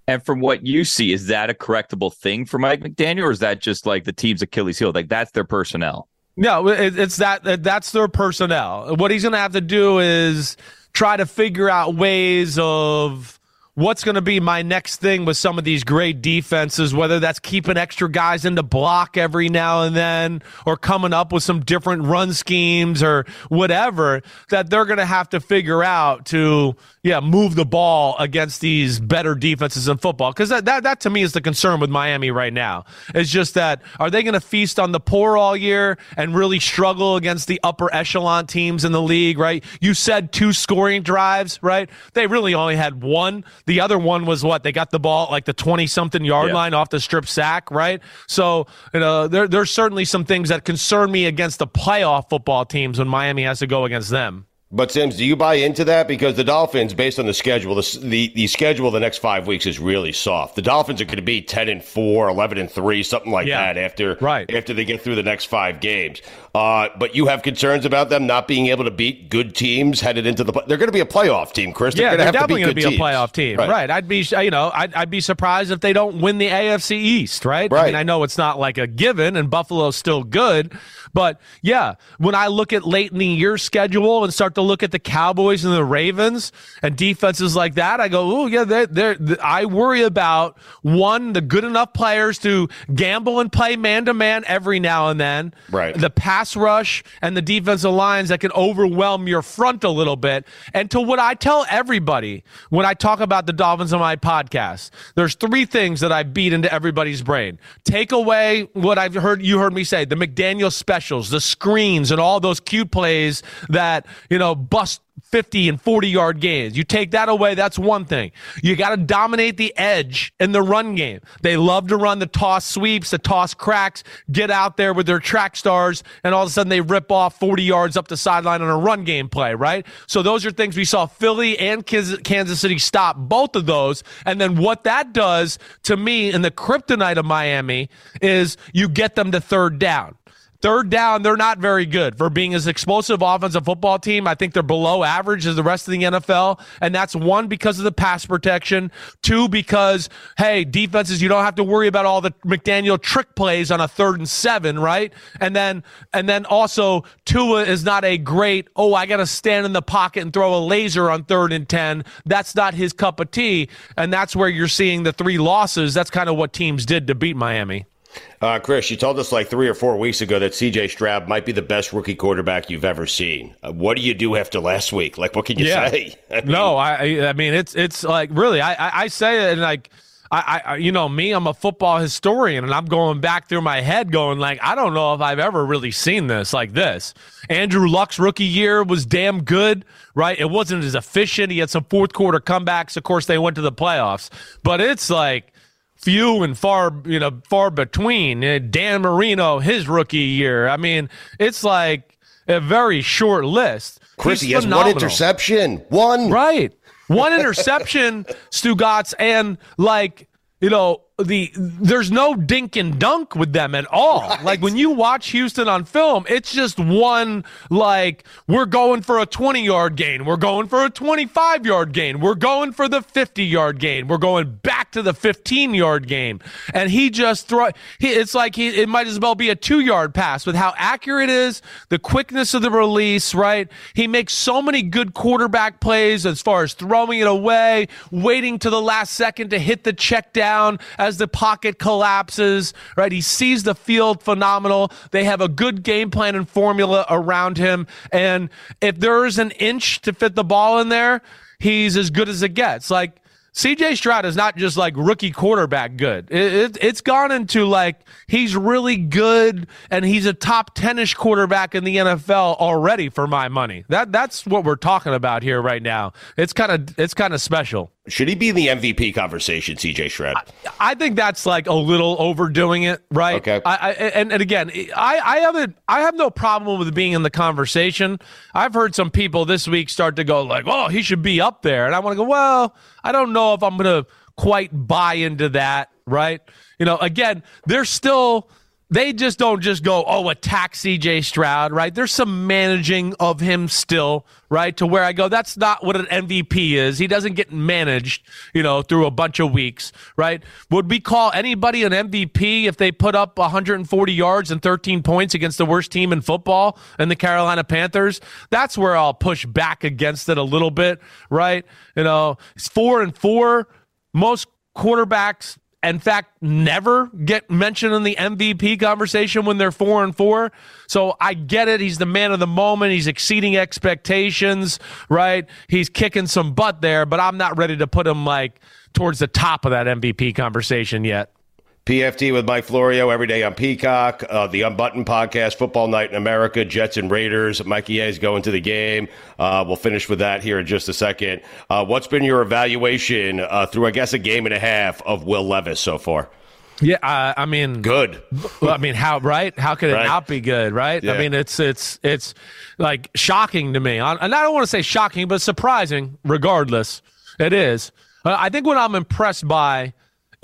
And from what you see, is that a correctable thing for Mike McDaniel, or is that just like the team's Achilles heel? Like that's their personnel. No, it's that that's their personnel. What he's going to have to do is try to figure out ways of what's going to be my next thing with some of these great defenses, whether that's keeping extra guys in the block every now and then or coming up with some different run schemes or whatever that they're going to have to figure out to, yeah, move the ball against these better defenses in football. Because that, that, that to me is the concern with Miami right now. It's just that are they going to feast on the poor all year and really struggle against the upper echelon teams in the league, right? You said two scoring drives, right? They really only had one. The other one was what? They got the ball at like the 20 something yard Yeah. line off the strip sack, right? So, you know, there, there's certainly some things that concern me against the playoff football teams when Miami has to go against them. But Sims, do you buy into that? Because the Dolphins, based on the schedule, the the, the schedule the next five weeks is really soft. The Dolphins are going to be ten and 4, 11 and three, something like Yeah. that after Right. after they get through the next five games. Uh, but you have concerns about them not being able to beat good teams headed into the. They're going to be a playoff team, Chris. They're yeah, going to they're have to definitely going to be a playoff team, right? I'd be, you know, I'd, I'd be surprised if they don't win the AFC East, right? I mean, I know it's not like a given, and Buffalo's still good, but yeah, when I look at late in the year schedule and start to look at the Cowboys and the Ravens and defenses like that, I go, oh yeah, they're, they're, I worry about one the good enough players to gamble and play man to man every now and then, Right. The pass rush and the defensive lines that can overwhelm your front a little bit. And to what I tell everybody when I talk about the Dolphins on my podcast, there's three things that I beat into everybody's brain. Take away what I've heard you heard me say, the McDaniel specials, the screens, and all those cute plays that, you know, bust 50 and 40 yard gains. You take that away, that's one thing. You got to dominate the edge in the run game. They love to run the toss sweeps, the toss cracks, get out there with their track stars, and all of a sudden they rip off 40 yards up the sideline on a run game play, right? So those are things we saw Philly and Kansas City stop both of those. And then what that does to me in the kryptonite of Miami is you get them to third down. Third down, they're not very good for being as explosive offensive football team. I think they're below average as the rest of the NFL. And that's one because of the pass protection. Two, because, hey, defenses, you don't have to worry about all the McDaniel trick plays on a third and seven, right? And then, and then also Tua is not a great, oh, I got to stand in the pocket and throw a laser on third and 10. That's not his cup of tea. And that's where you're seeing the three losses. That's kind of what teams did to beat Miami. Uh, Chris, you told us like three or four weeks ago that C.J. Stroud might be the best rookie quarterback you've ever seen. Uh, what do you do after last week? Like, what can you Yeah. say? I mean, no, I, I mean it's it's like really I I, I say it and like. I, I, you know, me, I'm a football historian, and I'm going back through my head, going like, I don't know if I've ever really seen this like this. Andrew Luck's rookie year was damn good, right? It wasn't as efficient. He had some fourth quarter comebacks. Of course, they went to the playoffs, but it's like few and far, you know, far between. Uh, Dan Marino, his rookie year. I mean, it's like a very short list. Chris, He's he has one interception. One. Right. One interception, Stugotz, and like, you know, the there's no dink and dunk with them at all. Like when you watch Houston on film, it's just one like we're going for a 20 yard gain, we're going for a 25 yard gain, we're going for the 50 yard gain, we're going back to the 15 yard gain, and he just throw. He, it's like he it might as well be a two yard pass with how accurate it is, the quickness of the release. Right, he makes so many good quarterback plays as far as throwing it away, waiting to the last second to hit the check down as the pocket collapses, right? He sees the field phenomenal. They have a good game plan and formula around him. And if there's an inch to fit the ball in there, he's as good as it gets. Like, CJ Stroud is not just like rookie quarterback good. It, it, it's gone into like he's really good and he's a top 10 ish quarterback in the NFL already for my money. That that's what we're talking about here right now. It's kind of it's kind of special. Should he be in the MVP conversation, C.J. Stroud? I think that's like a little overdoing it, right? Okay. I, I and, and again, I I haven't I have no problem with being in the conversation. I've heard some people this week start to go like, "Oh, he should be up there," and I want to go, "Well, I don't know if I'm going to quite buy into that." Right? You know, again, there's still they just don't just go, oh, attack CJ Stroud, right? There's some managing of him still, right? To where I go, that's not what an MVP is. He doesn't get managed, you know, through a bunch of weeks, right? Would we call anybody an MVP if they put up 140 yards and 13 points against the worst team in football and the Carolina Panthers? That's where I'll push back against it a little bit, right? You know, it's four and four. Most quarterbacks in fact, never get mentioned in the MVP conversation when they're four and four. So I get it. He's the man of the moment. He's exceeding expectations, right? He's kicking some butt there, but I'm not ready to put him like towards the top of that MVP conversation yet. PFT with Mike Florio every day on Peacock, uh, the Unbuttoned podcast, Football Night in America, Jets and Raiders. Mikey is going to the game. Uh, we'll finish with that here in just a second. Uh, what's been your evaluation uh, through, I guess, a game and a half of Will Levis so far? Yeah, uh, I mean, good. I mean, how right? How could it Right. not be good? Right? Yeah. I mean, it's it's it's like shocking to me, and I don't want to say shocking, but surprising. Regardless, it is. Uh, I think what I'm impressed by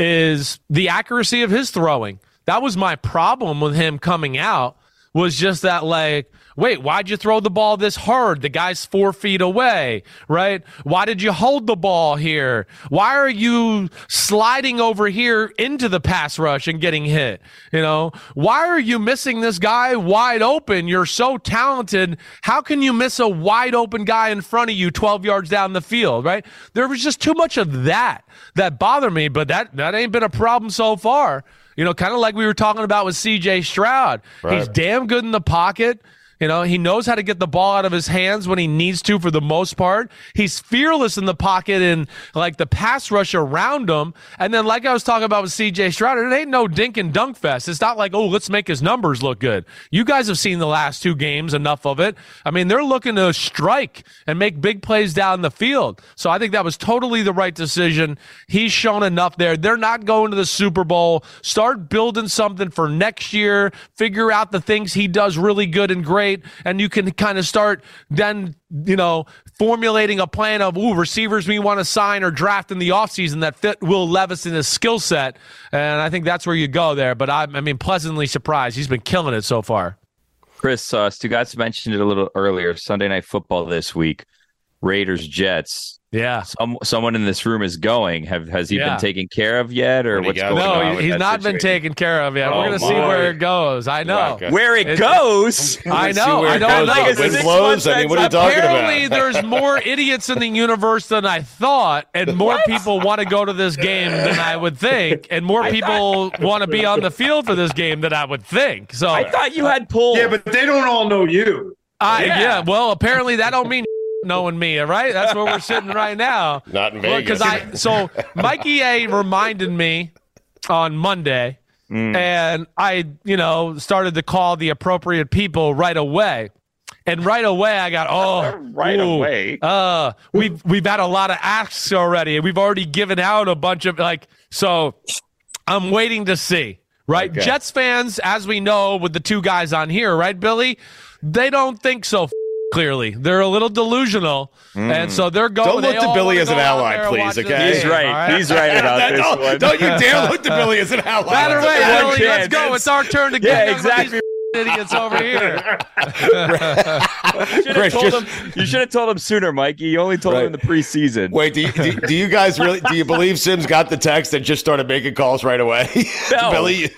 is the accuracy of his throwing. That was my problem with him coming out. Was just that like, wait, why'd you throw the ball this hard? The guy's four feet away, right? Why did you hold the ball here? Why are you sliding over here into the pass rush and getting hit? You know, why are you missing this guy wide open? You're so talented. How can you miss a wide open guy in front of you 12 yards down the field, right? There was just too much of that that bothered me, but that, that ain't been a problem so far. You know, kind of like we were talking about with CJ Stroud. Right. He's damn good in the pocket. You know, he knows how to get the ball out of his hands when he needs to for the most part. He's fearless in the pocket and like the pass rush around him. And then, like I was talking about with CJ Stroud, it ain't no dink and dunk fest. It's not like, oh, let's make his numbers look good. You guys have seen the last two games, enough of it. I mean, they're looking to strike and make big plays down the field. So I think that was totally the right decision. He's shown enough there. They're not going to the Super Bowl. Start building something for next year. Figure out the things he does really good and great. And you can kind of start then, you know, formulating a plan of, ooh, receivers we want to sign or draft in the offseason that fit Will Levis in his skill set. And I think that's where you go there. But I'm, I mean, pleasantly surprised. He's been killing it so far. Chris, uh, Stugotz mentioned it a little earlier. Sunday night football this week. Raiders Jets. Yeah. Some, someone in this room is going. Have has he Yeah. been taken care of yet, or what's go? going on? No, he's that not been taken care of yet. Oh, We're going to see where it goes. I know. Okay. Where it It- goes? I know. I don't know. Like a It's wind six blows. I mean, what are you talking Apparently, about? there's more idiots in the universe than I thought, and more people want to go to this game than I would think, and more people want to be on the field for this game than I would think. So, I thought you had pulled. Yeah, but they don't all know you. I, Yeah. yeah. Well, apparently that don't mean knowing me. All right, that's where we're sitting right now. Not in Vegas. Because I so Mikey A reminded me on Monday, and I you know started to call the appropriate people right away. And right away, I got oh, Right ooh, away. Uh, we've we've had a lot of asks already. We've already given out a bunch of like. So, I'm waiting to see. Right, Okay. Jets fans, as we know, with the two guys on here, right, Billy, they don't think so. Clearly, they're a little delusional, mm. and so they're going. Don't look to Billy as an ally, please, okay? He's game, right. He's right about this don't, one. don't you dare look to Billy as an ally. Either way, One Billy, let's go. It's our turn to get Yeah, exactly. these idiots over here. You should have Chris, told just- him. You should have told him sooner, Mikey. You only told Right. him in the preseason. Wait, do you, do, do you guys really do you believe Simms got the text and just started making calls right away? No. Billy.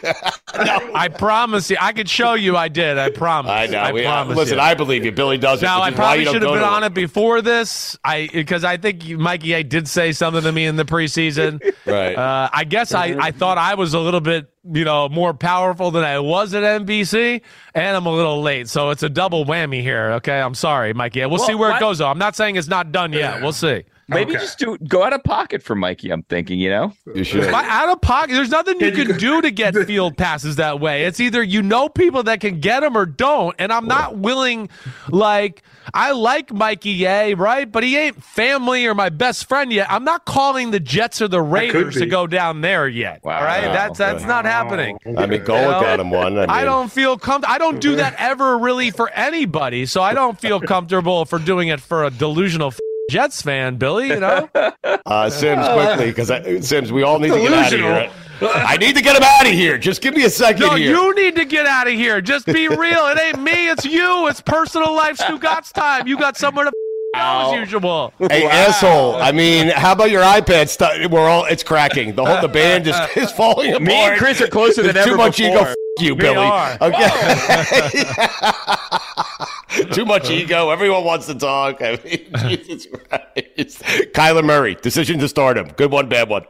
I promise you, I could show you. I did. I promise. I know. I we, promise listen, you. I believe you. Billy does it. Now which I probably you should have been on him. it before this. I because I think Mikey A did say something to me in the preseason. Right. Uh, I guess I, I thought I was a little bit you know more powerful than I was at NBC, and I'm a little late, so it's a double whammy here. Okay, I'm sorry, Mikey. A. We'll, Well, see where why- it goes. Though I'm not saying it's not done yet. We'll see. Maybe Okay. just do go out of pocket for Mikey. I'm thinking. You know. You should. My out of pocket. There's nothing you can do to get field passes that way. It's either you know people that can get them or don't. And I'm not willing. Like I like Mikey A, right? But he ain't family or my best friend yet. I'm not calling the Jets or the Raiders to go down there yet. Wow. All right, that's that's not happening. I mean, Golic You know? got him one. I, mean, I don't feel comfortable. I don't do that ever really for anybody. So I don't feel comfortable for doing it for a delusional f- Jets fan, Billy. You know. Uh, Simms, quickly, because Simms, we all need to get out of here. I need to get him out of here. Just give me a second No, here. you need to get out of here. Just be real. It ain't me. It's you. It's personal life. Stugotz time. You got somewhere to go as usual. Hey asshole! I mean, how about your iPad stuff? We're all it's cracking. The whole the band is, is falling apart. Me and Chris are closer than There's too much before. ego. F- you, We Billy. are. Okay. too much ego. Everyone wants to talk. I mean, Jesus Christ. Kyler Murray decision to start him. Good one, bad one.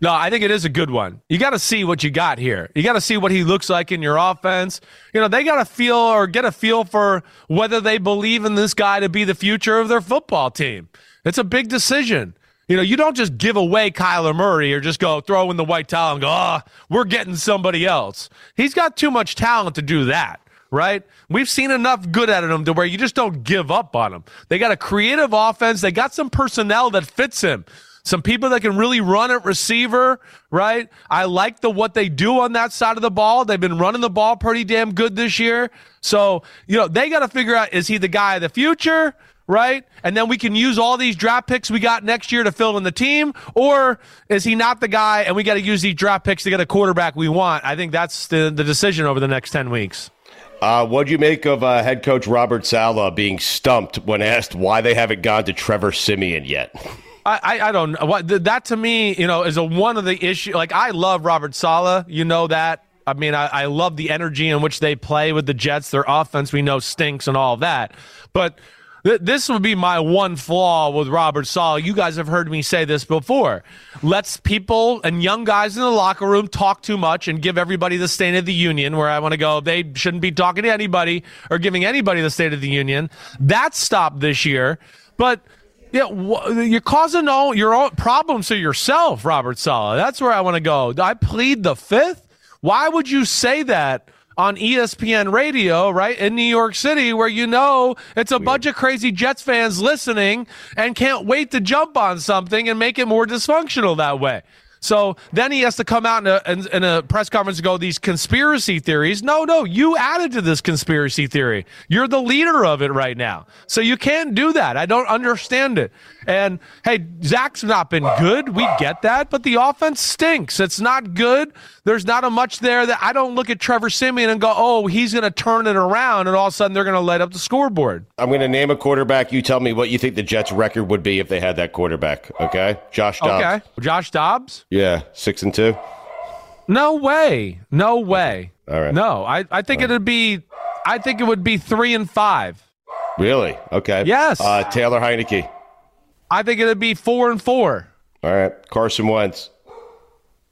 No, I think it is a good one. You got to see what you got here. You got to see what he looks like in your offense. You know, they got to feel or get a feel for whether they believe in this guy to be the future of their football team. It's a big decision. You know, you don't just give away Kyler Murray or just go throw in the white towel and go, oh, we're getting somebody else. He's got too much talent to do that, right? We've seen enough good out of him to where you just don't give up on him. They got a creative offense. They got some personnel that fits him some people that can really run at receiver, right? I like the what they do on that side of the ball. They've been running the ball pretty damn good this year. So, you know, they got to figure out is he the guy of the future, right? And then we can use all these draft picks we got next year to fill in the team, or is he not the guy and we got to use these draft picks to get a quarterback we want? I think that's the the decision over the next 10 weeks. Uh, what'd you make of uh, head coach Robert Saleh being stumped when asked why they haven't gone to Trevor Siemian yet? I, I, don't know. That to me, you know, is a one of the issue. Like I love Robert Saleh, you know that. I mean, I, I love the energy in which they play with the Jets. Their offense, we know, stinks and all that. But th- this would be my one flaw with Robert Saleh. You guys have heard me say this before. Let's people and young guys in the locker room talk too much and give everybody the State of the Union. Where I want to go, they shouldn't be talking to anybody or giving anybody the State of the Union. That stopped this year, but. Yeah, you're causing all your own problems to yourself, Robert Saleh. That's where I want to go. I plead the fifth. Why would you say that on ESPN radio, right, in New York City, where you know it's a bunch of crazy Jets fans listening and can't wait to jump on something and make it more dysfunctional that way? So then he has to come out in a, in, in a press conference and go, these conspiracy theories. No, no, you added to this conspiracy theory. You're the leader of it right now. So you can't do that. I don't understand it. And hey, Zach's not been good. We get that, but the offense stinks. It's not good. There's not a much there that I don't look at Trevor Siemian and go, oh, he's going to turn it around, and all of a sudden they're going to light up the scoreboard. I'm going to name a quarterback. You tell me what you think the Jets' record would be if they had that quarterback. Okay, Josh Dobbs. Okay. Josh Dobbs? Yeah, six and two. No way. No way. All right. No, I, I think it'd be, I think it would be three and five. Really? Okay. Yes. Uh, Taylor Heinicke. I think it'd be four and four. All right. Carson Wentz.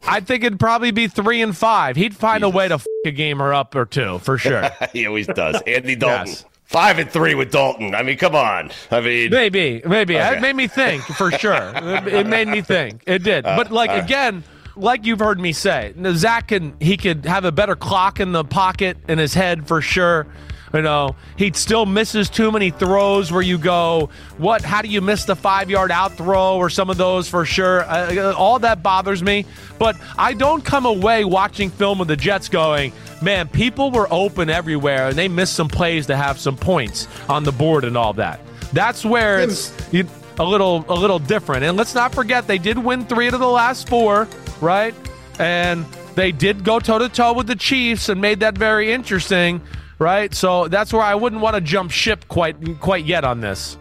I think it'd probably be three and five. He'd find a way to f- a gamer up or two for sure. he always does. Andy Dalton. Yes. Five and three with Dalton. I mean, come on. I mean, maybe, maybe Okay. it made me think for sure. it, made me think. It did. Uh, but like right. again, like you've heard me say, Zach can he could have a better clock in the pocket in his head for sure. You know, he still misses too many throws where you go, what? How do you miss the five yard out throw or some of those for sure? Uh, all that bothers me. But I don't come away watching film of the Jets going, man, people were open everywhere and they missed some plays to have some points on the board and all that. That's where it's you, a little a little different. And let's not forget they did win three out of the last four, right? And they did go toe to toe with the Chiefs and made that very interesting, right? So that's where I wouldn't want to jump ship quite quite yet on this.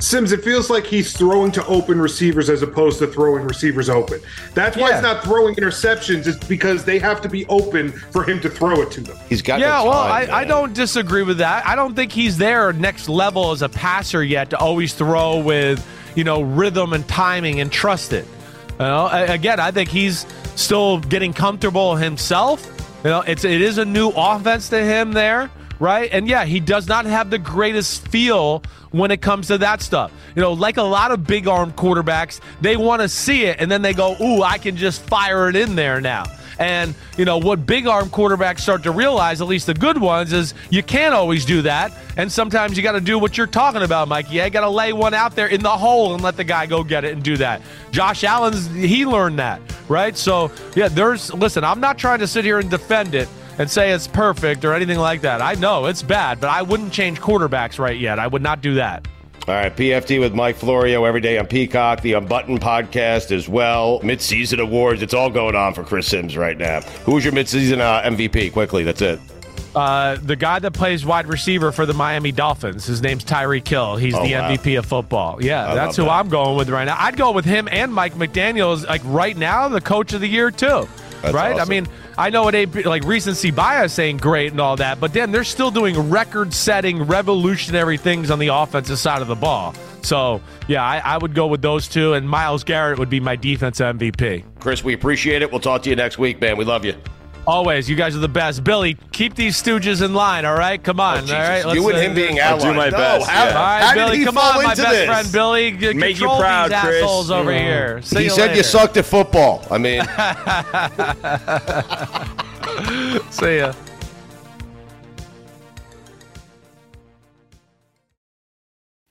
Simms, it feels like he's throwing to open receivers as opposed to throwing receivers open. That's why Yeah. it's not throwing interceptions. It's because they have to be open for him to throw it to them. He's got yeah, no well, time, I, I don't disagree with that. I don't think he's there next level as a passer yet to always throw with, you know, rhythm and timing and trust it. You know, again, I think he's still getting comfortable himself. You know, it's it is a new offense to him there, right? And yeah, he does not have the greatest feel when it comes to that stuff. You know, like a lot of big arm quarterbacks, they want to see it and then they go, "Ooh, I can just fire it in there now." And, you know, what big arm quarterbacks start to realize, at least the good ones, is you can't always do that. And sometimes you got to do what you're talking about, Mikey. You got to lay one out there in the hole and let the guy go get it and do that. Josh Allen's, he learned that, right? So, yeah, there's, listen, I'm not trying to sit here and defend it and say it's perfect or anything like that. I know it's bad, but I wouldn't change quarterbacks right yet. I would not do that. All right, PFT with Mike Florio every day on Peacock, the Unbuttoned podcast as well. Mid-season awards, it's all going on for Chris Simms right now. Who's your mid-season uh, MVP? Quickly, that's it. Uh, the guy that plays wide receiver for the Miami Dolphins. His name's Tyreek Hill. He's Oh, the wow. MVP of football. Yeah, I that's who that. I'm going with right now. I'd go with him and Mike McDaniel's. Like right now, the coach of the year too. That's right? I mean, I know it ain't like recency bias saying great and all that, but then they're still doing record-setting, revolutionary things on the offensive side of the ball. So yeah, I, I would go with those two, and Myles Garrett would be my defense MVP. Chris, we appreciate it. We'll talk to you next week, man. We love you. Always, you guys are the best. Billy, keep these stooges in line. All right, come on. Oh, Jesus. all right, You and him being allies. do my No, best, how- yeah. All right, How Billy, come on, my best this? friend Billy. G- Make you control proud, these Chris. assholes over mm. here. See he you said later. you sucked at football. I mean, See ya.